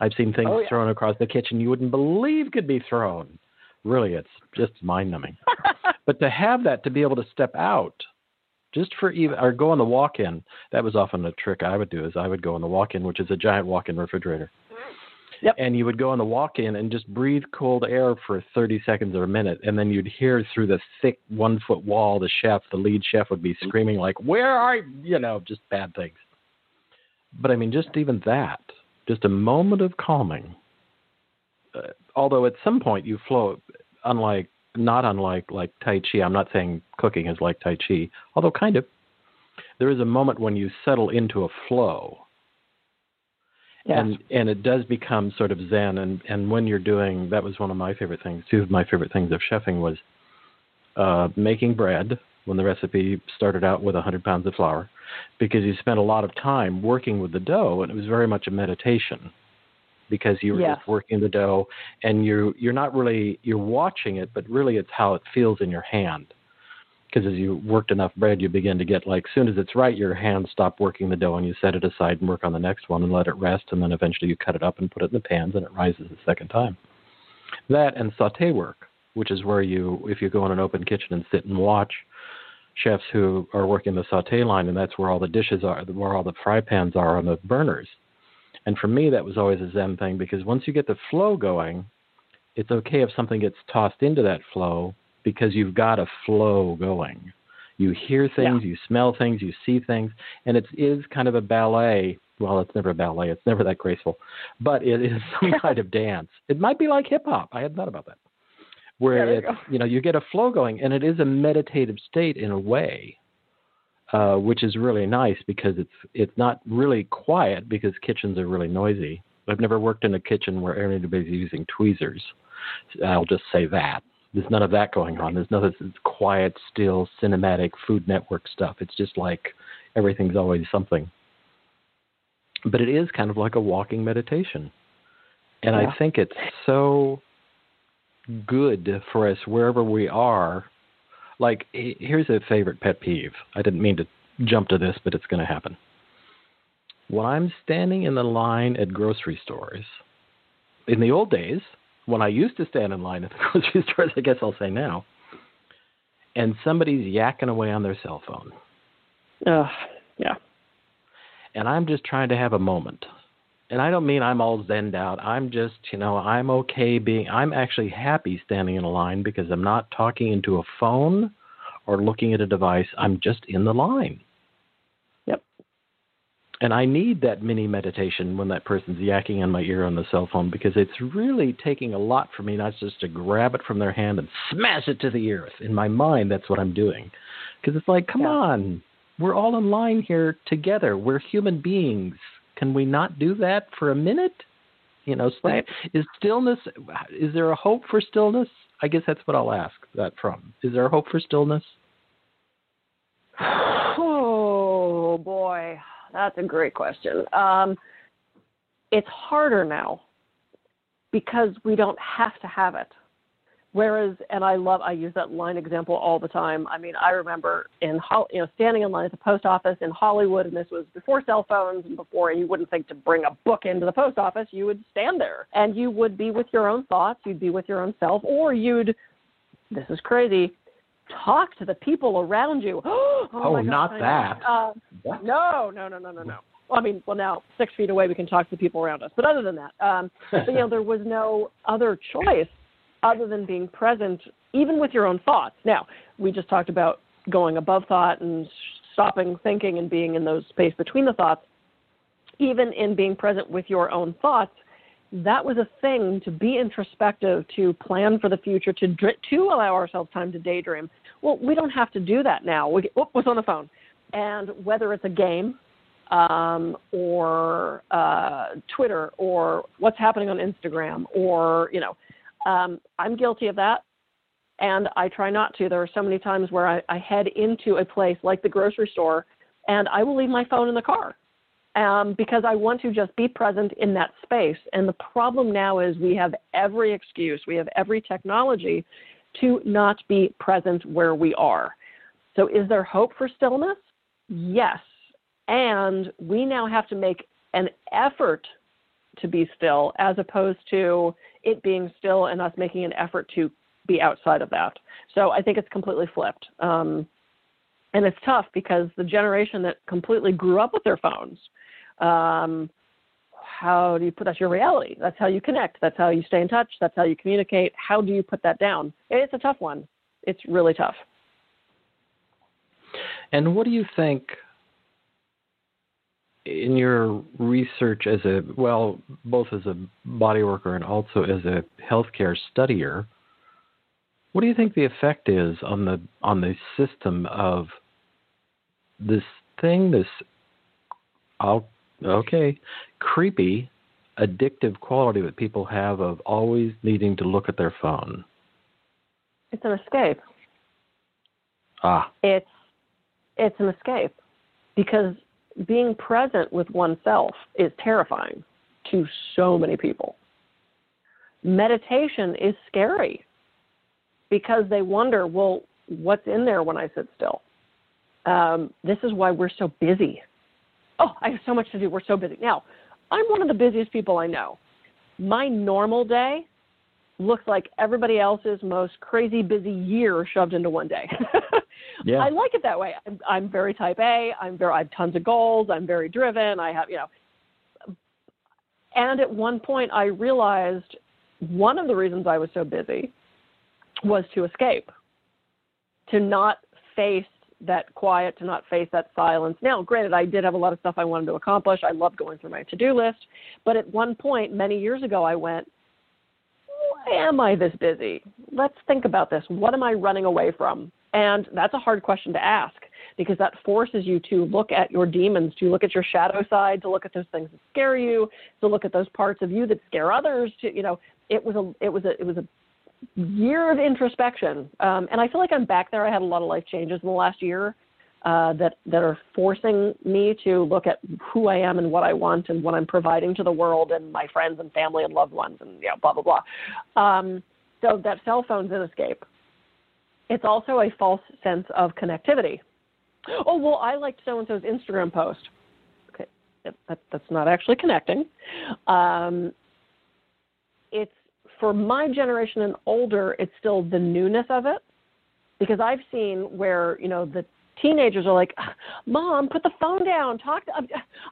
I've seen things Oh, yeah. thrown across the kitchen you wouldn't believe could be thrown. Really, it's just mind numbing. but to have that, to be able to step out, just for even or go on the walk-in, that was often a trick I would do. Is I would go on the walk-in, which is a giant walk-in refrigerator. Yep. And you would go on the walk-in and just breathe cold air for 30 seconds or a minute, and then you'd hear through the thick one-foot wall the chef, the lead chef, would be screaming like, "Where are you?" You know, just bad things. But I mean, just even that, just a moment of calming. Uh, although at some point you float, unlike not unlike like Tai Chi. I'm not saying cooking is like Tai Chi, although kind of. There is a moment when you settle into a flow Yes. and and it does become sort of zen and and when you're doing that was one of my favorite things two of my favorite things of chefing was uh making bread when the recipe started out with 100 pounds of flour because you spent a lot of time working with the dough and it was very much a meditation because you're Yes. just working the dough and you you're not really you're watching it but really it's how it feels in your hand because as you worked enough bread, you begin to get like, soon as it's right, your hands stop working the dough and you set it aside and work on the next one and let it rest, and then eventually you cut it up and put it in the pans and it rises the second time. That and saute work, which is where you, if you go in an open kitchen and sit and watch chefs who are working the saute line, and that's where all the dishes are, where all the fry pans are on the burners. And for me, that was always a Zen thing because once you get the flow going, it's okay if something gets tossed into that flow because you've got a flow going. You hear things, you smell things, you see things, and it is kind of a ballet. Well, it's never a ballet, it's never that graceful, but it is some kind of dance. It might be like hip hop. I hadn't thought about that. Where Yeah, it's, you know, you get a flow going, and it is a meditative state in a way, uh, which is really nice because it's it's not really quiet because kitchens are really noisy. I've never worked in a kitchen where anybody's using tweezers. I'll just say that. There's none of that going on. There's none of this quiet, still, cinematic Food Network stuff. It's just like everything's always something. But it is kind of like a walking meditation. And Yeah. I think it's so good for us wherever we are. Like, here's a favorite pet peeve. I didn't mean to jump to this, but it's going to happen. When I'm standing in the line at grocery stores, in the old days, when I used to stand in line at the grocery stores, I guess I'll say now, and somebody's yakking away on their cell phone, Ugh, yeah. and I'm just trying to have a moment. And I don't mean I'm all zenned out. I'm just, you know, I'm okay being, I'm actually happy standing in a line because I'm not talking into a phone or looking at a device. I'm just in the line. Yep. And I need that mini meditation when that person's yakking in my ear on the cell phone because it's really taking a lot for me not just to grab it from their hand and smash it to the earth. In my mind, that's what I'm doing. Because it's like, come Yeah. on, we're all in line here together. We're human beings. Can we not do that for a minute? You know, Right. is stillness, is there a hope for stillness? I guess that's what I'll ask that from. Is there a hope for stillness? Oh boy, that's a great question. Um, it's harder now because we don't have to have it. Whereas, and I love, I use that line example all the time. I mean, I remember in, you know, standing in line at the post office in Hollywood, and this was before cell phones and before you wouldn't think to bring a book into the post office. You would stand there and you would be with your own thoughts, you'd be with your own self, or you'd, this is crazy, talk to the people around you. oh, Oh, not that. Uh, no, no, no, no, no, no. Well, I mean, well, now six feet away, we can talk to the people around us. But other than that, um, but, you know, there was no other choice other than being present, even with your own thoughts. Now, we just talked about going above thought and stopping thinking and being in those space between the thoughts. Even in being present with your own thoughts, that was a thing to be introspective, to plan for the future, to to allow ourselves time to daydream. Well, we don't have to do that now. We get, whoop, what's on the phone? And whether it's a game um, or uh, Twitter or what's happening on Instagram or you know, um, I'm guilty of that, and I try not to. There are so many times where I, I head into a place like the grocery store, and I will leave my phone in the car um, because I want to just be present in that space. And the problem now is we have every excuse, we have every technology to not be present where we are. So, is there hope for stillness? Yes. And we now have to make an effort to be still as opposed to it being still and us making an effort to be outside of that. So, I think it's completely flipped. Um, and it's tough because the generation that completely grew up with their phones um, how do you put that's your reality. That's how you connect. That's how you stay in touch. That's how you communicate. How do you put that down? It's a tough one. It's really tough. And what do you think in your research as a well both as a body worker and also as a healthcare studier what do you think the effect is on the on the system of this thing this I'll okay, creepy, addictive quality that people have of always needing to look at their phone? It's an escape. Ah. It's it's an escape because being present with oneself is terrifying to so many people. Meditation is scary because they wonder, well, what's in there when I sit still? Um, this is why we're so busy oh, I have so much to do. We're so busy. Now, I'm one of the busiest people I know. My normal day looks like everybody else's most crazy busy year shoved into one day. yeah. I like it that way. I'm, I'm very type A. I'm very, I have tons of goals. I'm very driven. I have, you know. And at one point, I realized one of the reasons I was so busy was to escape, to not face that quiet, to not face that silence. Now, granted, I did have a lot of stuff I wanted to accomplish. I loved going through my to do list. But at one point, many years ago, I went, why am I this busy? Let's think about this. What am I running away from? And that's a hard question to ask because that forces you to look at your demons, to look at your shadow side, to look at those things that scare you, to look at those parts of you that scare others. To you know, it was a it was a it was a year of introspection, um, and I feel like I'm back there. I had a lot of life changes in the last year uh, that that are forcing me to look at who I am and what I want and what I'm providing to the world and my friends and family and loved ones and blah blah blah. Um, so that cell phone's an escape. It's also a false sense of connectivity. Oh well, I liked so and so's Instagram post. Okay, that, that's not actually connecting. Um, it's for my generation and older, it's still the newness of it. Because I've seen where, you know, the teenagers are like, Mom, put the phone down. Talk to,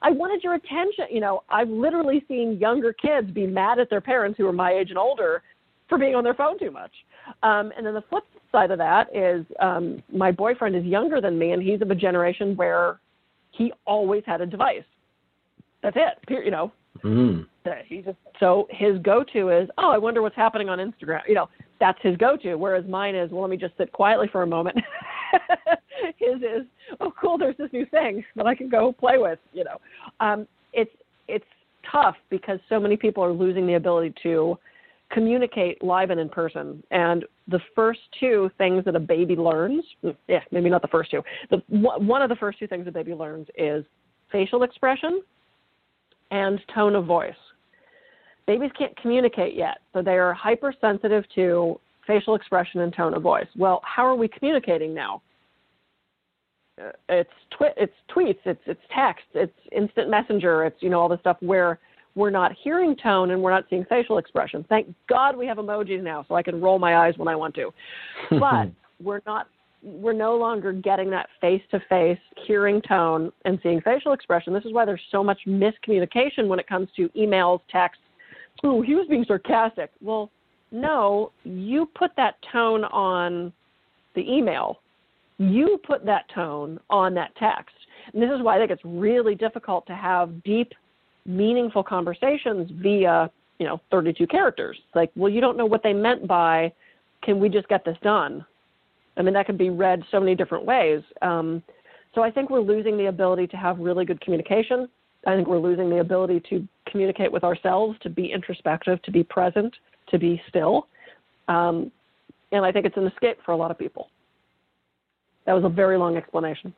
I wanted your attention. You know, I've literally seen younger kids be mad at their parents who are my age and older for being on their phone too much. Um, and then the flip side of that is um, my boyfriend is younger than me, and he's of a generation where he always had a device. That's it. You know, Mm. He just so his go-to is, oh, I wonder what's happening on Instagram. You know, that's his go-to. Whereas mine is, well, let me just sit quietly for a moment. his is, oh, cool, there's this new thing that I can go play with. You know, um, it's it's tough because so many people are losing the ability to communicate live and in person. And the first two things that a baby learns, yeah, maybe not the first two, the one of the first two things a baby learns is facial expression and tone of voice. Babies can't communicate yet, so they are hypersensitive to facial expression and tone of voice. Well, how are we communicating now? Uh, it's twi- it's tweets, it's it's text, it's instant messenger, it's you know all the stuff where we're not hearing tone and we're not seeing facial expression. Thank God we have emojis now, so I can roll my eyes when I want to. But we're not we're no longer getting that face to face hearing tone and seeing facial expression. This is why there's so much miscommunication when it comes to emails, texts. Ooh, he was being sarcastic. Well, no, you put that tone on the email. You put that tone on that text. And this is why I think it's really difficult to have deep, meaningful conversations via, you know, 32 characters. Like, well, you don't know what they meant by, can we just get this done? I mean, that can be read so many different ways. Um, so I think we're losing the ability to have really good communication. I think we're losing the ability to communicate with ourselves, to be introspective, to be present, to be still. Um, and I think it's an escape for a lot of people. That was a very long explanation.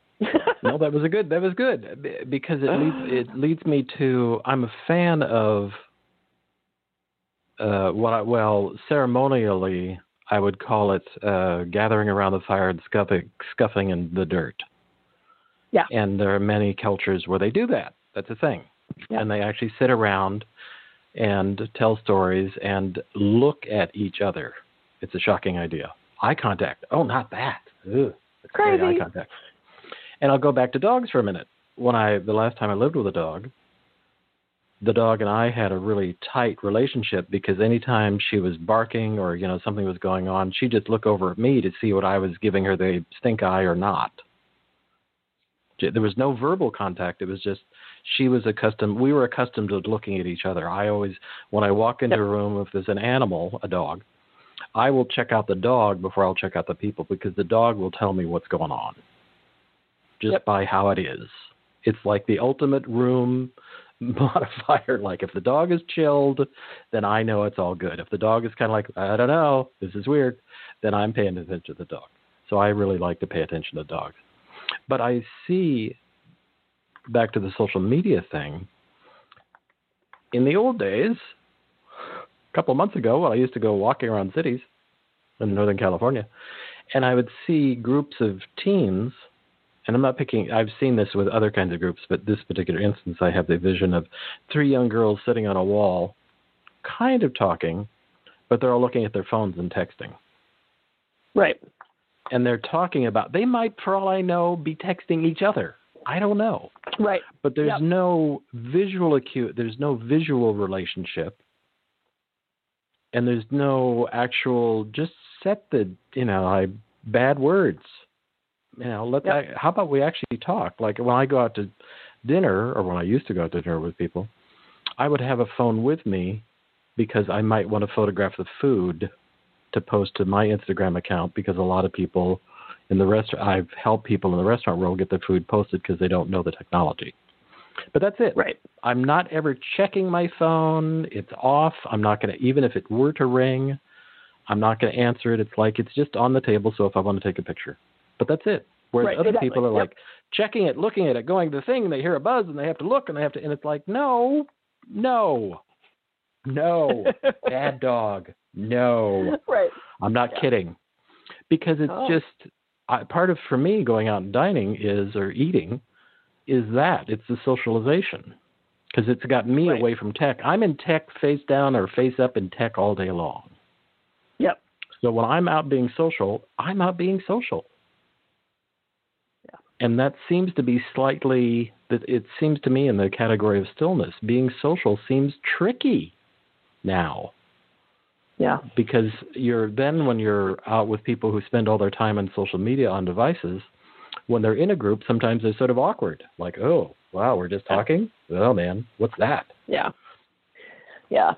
no, that was a good. That was good because it leads it leads me to. I'm a fan of uh, what I, well ceremonially I would call it uh, gathering around the fire and scuffing, scuffing in the dirt. Yeah. And there are many cultures where they do that. That's a thing. Yeah. And they actually sit around and tell stories and look at each other. It's a shocking idea. Eye contact. Oh, not that. Ugh, Crazy. eye contact. And I'll go back to dogs for a minute. When I the last time I lived with a dog, the dog and I had a really tight relationship because anytime she was barking or you know something was going on, she'd just look over at me to see what I was giving her the stink eye or not. There was no verbal contact. It was just she was accustomed. We were accustomed to looking at each other. I always, when I walk into a room, if there's an animal, a dog, I will check out the dog before I'll check out the people because the dog will tell me what's going on, just yep. by how it is. It's like the ultimate room modifier. Like if the dog is chilled, then I know it's all good. If the dog is kind of like I don't know, this is weird, then I'm paying attention to the dog. So I really like to pay attention to dogs. But I see back to the social media thing. In the old days, a couple of months ago, when I used to go walking around cities in Northern California, and I would see groups of teens and I'm not picking, I've seen this with other kinds of groups, but this particular instance, I have the vision of three young girls sitting on a wall, kind of talking, but they're all looking at their phones and texting. Right. And they're talking about, they might, for all I know, be texting each other. I don't know. Right. But there's yep. no visual acute, there's no visual relationship. And there's no actual, just set the, you know, I, bad words you know, let yep. that. How about we actually talk? Like when I go out to dinner, or when I used to go out to dinner with people, I would have a phone with me because I might want to photograph the food to post to my Instagram account because a lot of people in the restaurant, I've helped people in the restaurant world get their food posted because they don't know the technology. But that's it. Right. I'm not ever checking my phone. It's off. I'm not going to, even if it were to ring, I'm not going to answer it. It's like it's just on the table. So if I want to take a picture, but that's it. Whereas right, other exactly. people are yep. like checking it, looking at it, going to the thing, and they hear a buzz, and they have to look, and they have to, and it's like, no, no, no, bad dog, no. Right. I'm not yeah. kidding, because it's oh. just I, part of for me going out and dining is or eating is that it's the socialization because it's got me right. away from tech. I'm in tech face down or face up in tech all day long. Yep. So when I'm out being social, I'm out being social and that seems to be slightly that it seems to me in the category of stillness being social seems tricky now yeah. Because you're then when you're out with people who spend all their time on social media on devices when they're in a group sometimes they're sort of awkward. Like oh wow we're just talking? Oh man what's that? Yeah. Yeah.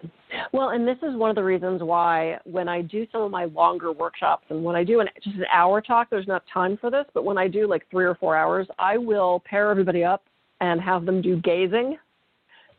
Well, and this is one of the reasons why when I do some of my longer workshops and when I do an, just an hour talk, there's not time for this, but when I do like three or four hours, I will pair everybody up and have them do gazing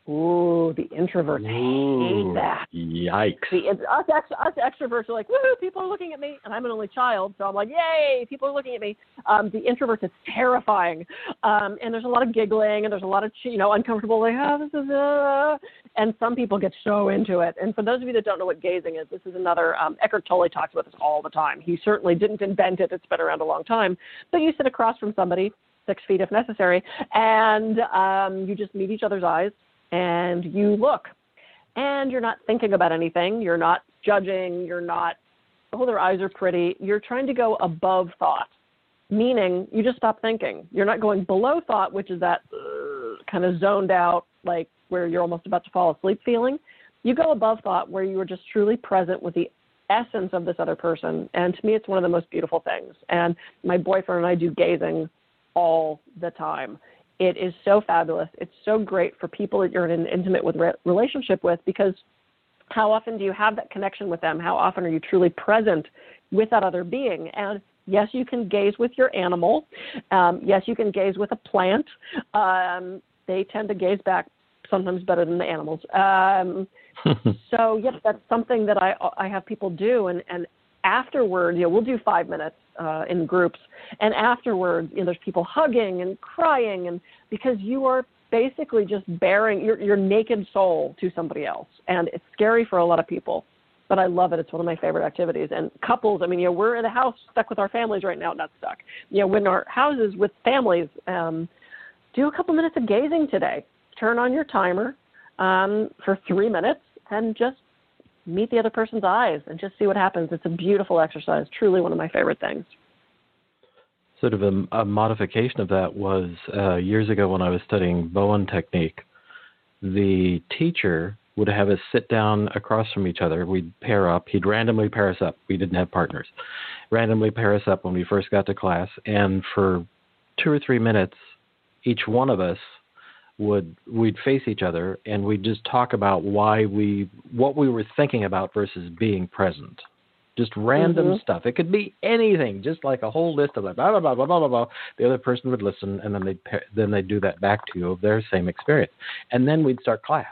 Ooh, the introverts Ooh, hate that. Yikes. The, us, ex, us extroverts are like, woohoo, people are looking at me. And I'm an only child, so I'm like, yay, people are looking at me. Um, the introverts, it's terrifying. Um, and there's a lot of giggling and there's a lot of, you know, uncomfortable, like, oh, this is, uh, and some people get so into it. And for those of you that don't know what gazing is, this is another, um, Eckhart Tolle talks about this all the time. He certainly didn't invent it, it's been around a long time. But you sit across from somebody, six feet if necessary, and um, you just meet each other's eyes and you look. And you're not thinking about anything. You're not judging. You're not oh their eyes are pretty. You're trying to go above thought meaning you just stop thinking. You're not going below thought which is that uh, kind of zoned out like where you're almost about to fall asleep feeling. You go above thought where you are just truly present with the essence of this other person. And to me it's one of the most beautiful things. And my boyfriend and i do gazing all the time it is so fabulous. It's so great for people that you're in an intimate with re- relationship with because how often do you have that connection with them? How often are you truly present with that other being? And yes, you can gaze with your animal. Um, yes, you can gaze with a plant. Um, they tend to gaze back sometimes better than the animals. Um, so, yep, that's something that I I have people do, and and afterward, you know, we'll do five minutes uh, in groups, and afterwards, you know, there's people hugging and crying, and because you are basically just baring your your naked soul to somebody else, and it's scary for a lot of people. But I love it. It's one of my favorite activities. And couples, I mean, you know, we're in a house stuck with our families right now, not stuck. You know, when our houses with families, um, do a couple minutes of gazing today. Turn on your timer um, for three minutes and just meet the other person's eyes and just see what happens. It's a beautiful exercise, truly one of my favorite things. Sort of a, a modification of that was uh, years ago when I was studying Bowen technique. The teacher would have us sit down across from each other. We'd pair up. He'd randomly pair us up. We didn't have partners. Randomly pair us up when we first got to class, and for two or three minutes, each one of us would we'd face each other and we'd just talk about why we what we were thinking about versus being present. Just random mm-hmm. stuff. It could be anything just like a whole list of like blah blah blah blah blah blah the other person would listen and then they'd then they'd do that back to you of their same experience. And then we'd start class.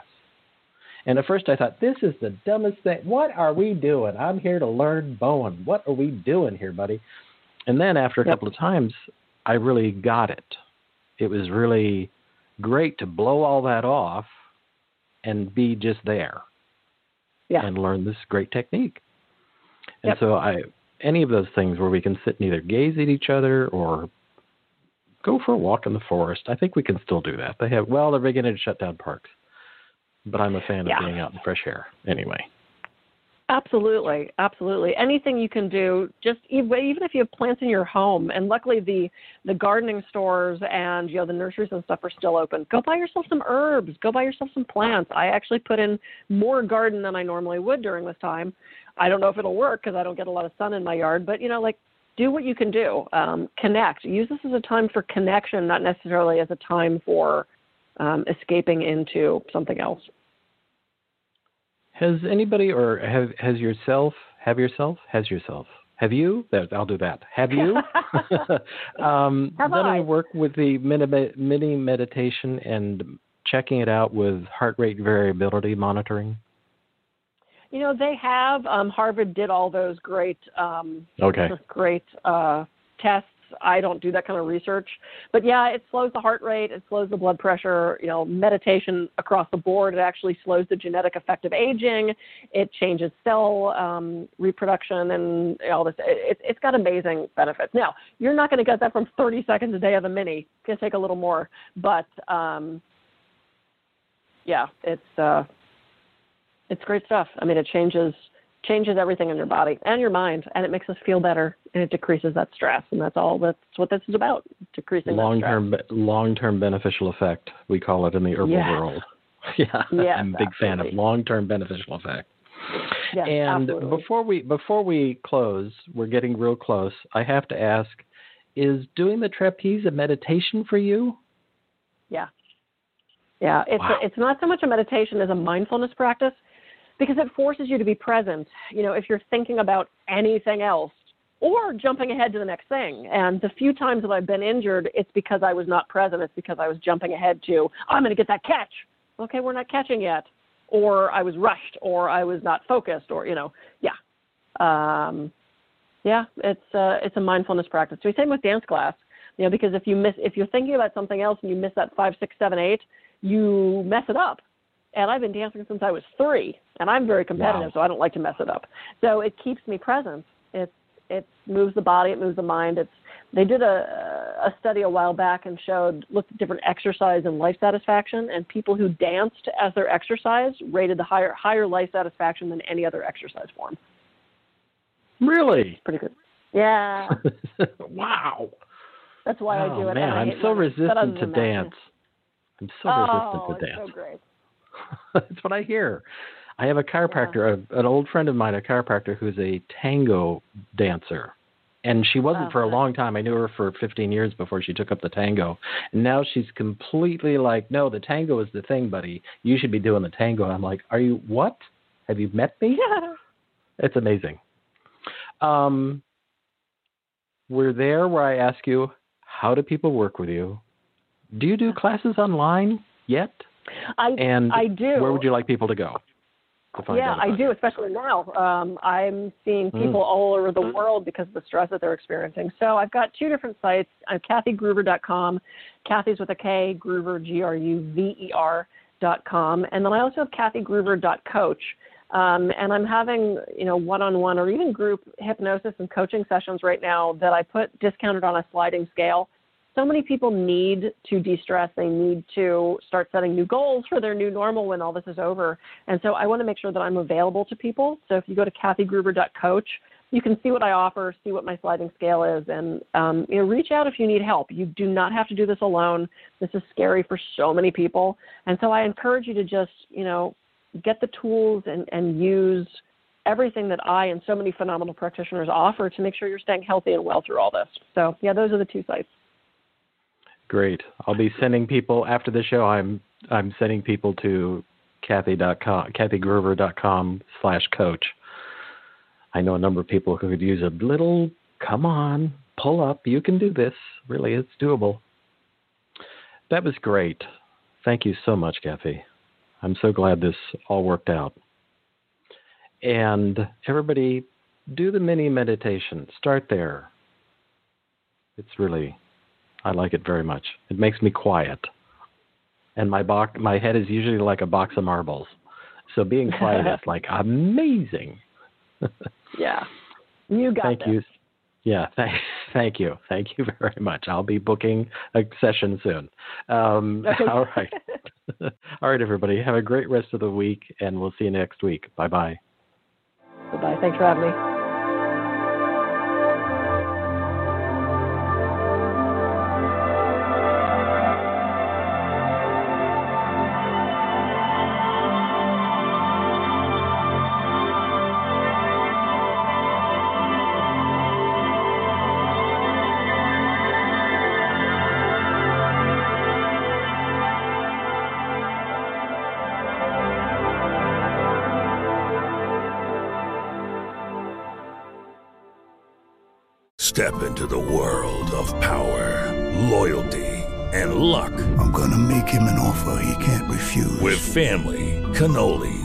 And at first i thought this is the dumbest thing. What are we doing? I'm here to learn bowen. What are we doing here buddy? And then after a yep. couple of times i really got it. It was really great to blow all that off and be just there yeah. and learn this great technique. And yep. so I any of those things where we can sit and either gaze at each other or go for a walk in the forest. I think we can still do that. They have well, they're beginning to shut down parks. But I'm a fan yeah. of being out in fresh air anyway. Absolutely, absolutely. Anything you can do, just even if you have plants in your home, and luckily the the gardening stores and you know the nurseries and stuff are still open. Go buy yourself some herbs. Go buy yourself some plants. I actually put in more garden than I normally would during this time. I don't know if it'll work because I don't get a lot of sun in my yard, but you know, like do what you can do. Um, connect. Use this as a time for connection, not necessarily as a time for um, escaping into something else. Has anybody or have has yourself have yourself has yourself have you? I'll do that. Have you um, have done I? any work with the mini, mini meditation and checking it out with heart rate variability monitoring? You know, they have. Um, Harvard did all those great, um, okay, great uh, tests I don't do that kind of research. But yeah, it slows the heart rate, it slows the blood pressure, you know, meditation across the board. It actually slows the genetic effect of aging. It changes cell um, reproduction and all this. It, it's got amazing benefits. Now, you're not going to get that from 30 seconds a day of the mini. It's going to take a little more. But um, yeah, it's uh, it's great stuff. I mean, it changes – changes everything in your body and your mind, and it makes us feel better, and it decreases that stress, and that's all. That's what this is about: decreasing long term long term beneficial effect. We call it in the herbal world. yeah, yes, I'm a big absolutely. fan of long term beneficial effect. Yes, and absolutely. before we before we close, we're getting real close. I have to ask: Is doing the trapeze a meditation for you? Yeah, yeah. It's wow. a, it's not so much a meditation as a mindfulness practice because it forces you to be present. You know, if you're thinking about anything else or jumping ahead to the next thing. And the few times that I've been injured, it's because I was not present. It's because I was jumping ahead to, I'm going to get that catch. Okay, we're not catching yet. Or I was rushed, or I was not focused, or, you know, yeah. Um, yeah, it's uh, it's a mindfulness practice. So same with dance class, you know, because if you miss if you're thinking about something else and you miss that five, six, seven, eight, you mess it up and I've been dancing since I was three, and I'm very competitive, wow. so I don't like to mess it up. So it keeps me present. It it moves the body, it moves the mind. It's they did a a study a while back and showed looked at different exercise and life satisfaction, and people who danced as their exercise rated the higher higher life satisfaction than any other exercise form. Really? Pretty good. Yeah. wow. That's why oh, I do oh, it. Man, I'm so resistant to oh, dance. I'm so oh, resistant to dance. so great. That's what I hear. I have a chiropractor, yeah. a, an old friend of mine, a chiropractor who's a tango dancer. And she wasn't oh, for a long time. I knew her for 15 years before she took up the tango. And now she's completely like, no, the tango is the thing, buddy. You should be doing the tango. And I'm like, are you what? Have you met me? Yeah. It's amazing. Um, we're there where I ask you, how do people work with you? Do you do classes online yet? I and I do. Where would you like people to go? yeah, I do, especially now. Um, I'm seeing mm. people mm. all over the world because of the stress that they're experiencing. So I've got two different sites. I'm KathyGruver.com. Kathy's with a K, Gruver, G-R-U-V-E-R dot com, and then I also have KathyGruver.coach. Um, and I'm having, you know, one-on-one or even group hypnosis and coaching sessions right now that I put discounted on a sliding scale so many people need to de-stress. They need to start setting new goals for their new normal when all this is over. And so I want to make sure that I'm available to people. So if you go to kathygruver.coach, you can see what I offer, see what my sliding scale is, and um, you know, reach out if you need help. You do not have to do this alone. This is scary for so many people, and so I encourage you to just you know get the tools and, and use everything that I and so many phenomenal practitioners offer to make sure you're staying healthy and well through all this. So yeah, those are the two sites. Great. I'll be sending people after the show. I'm I'm sending people to Kathy.com, KathyGruver.com slash coach. I know a number of people who could use a little, come on, pull up. You can do this. Really, it's doable. That was great. Thank you so much, Kathy. I'm so glad this all worked out. And everybody, do the mini meditation. Start there. It's really I like it very much. It makes me quiet. And my box, my head is usually like a box of marbles. So being quiet is like amazing. yeah. You got it. Thank this. you. Yeah, thank, thank you. Thank you very much. I'll be booking a session soon. Um, all right. all right, everybody. Have a great rest of the week, and we'll see you next week. Bye bye. Bye bye. Thanks for having me.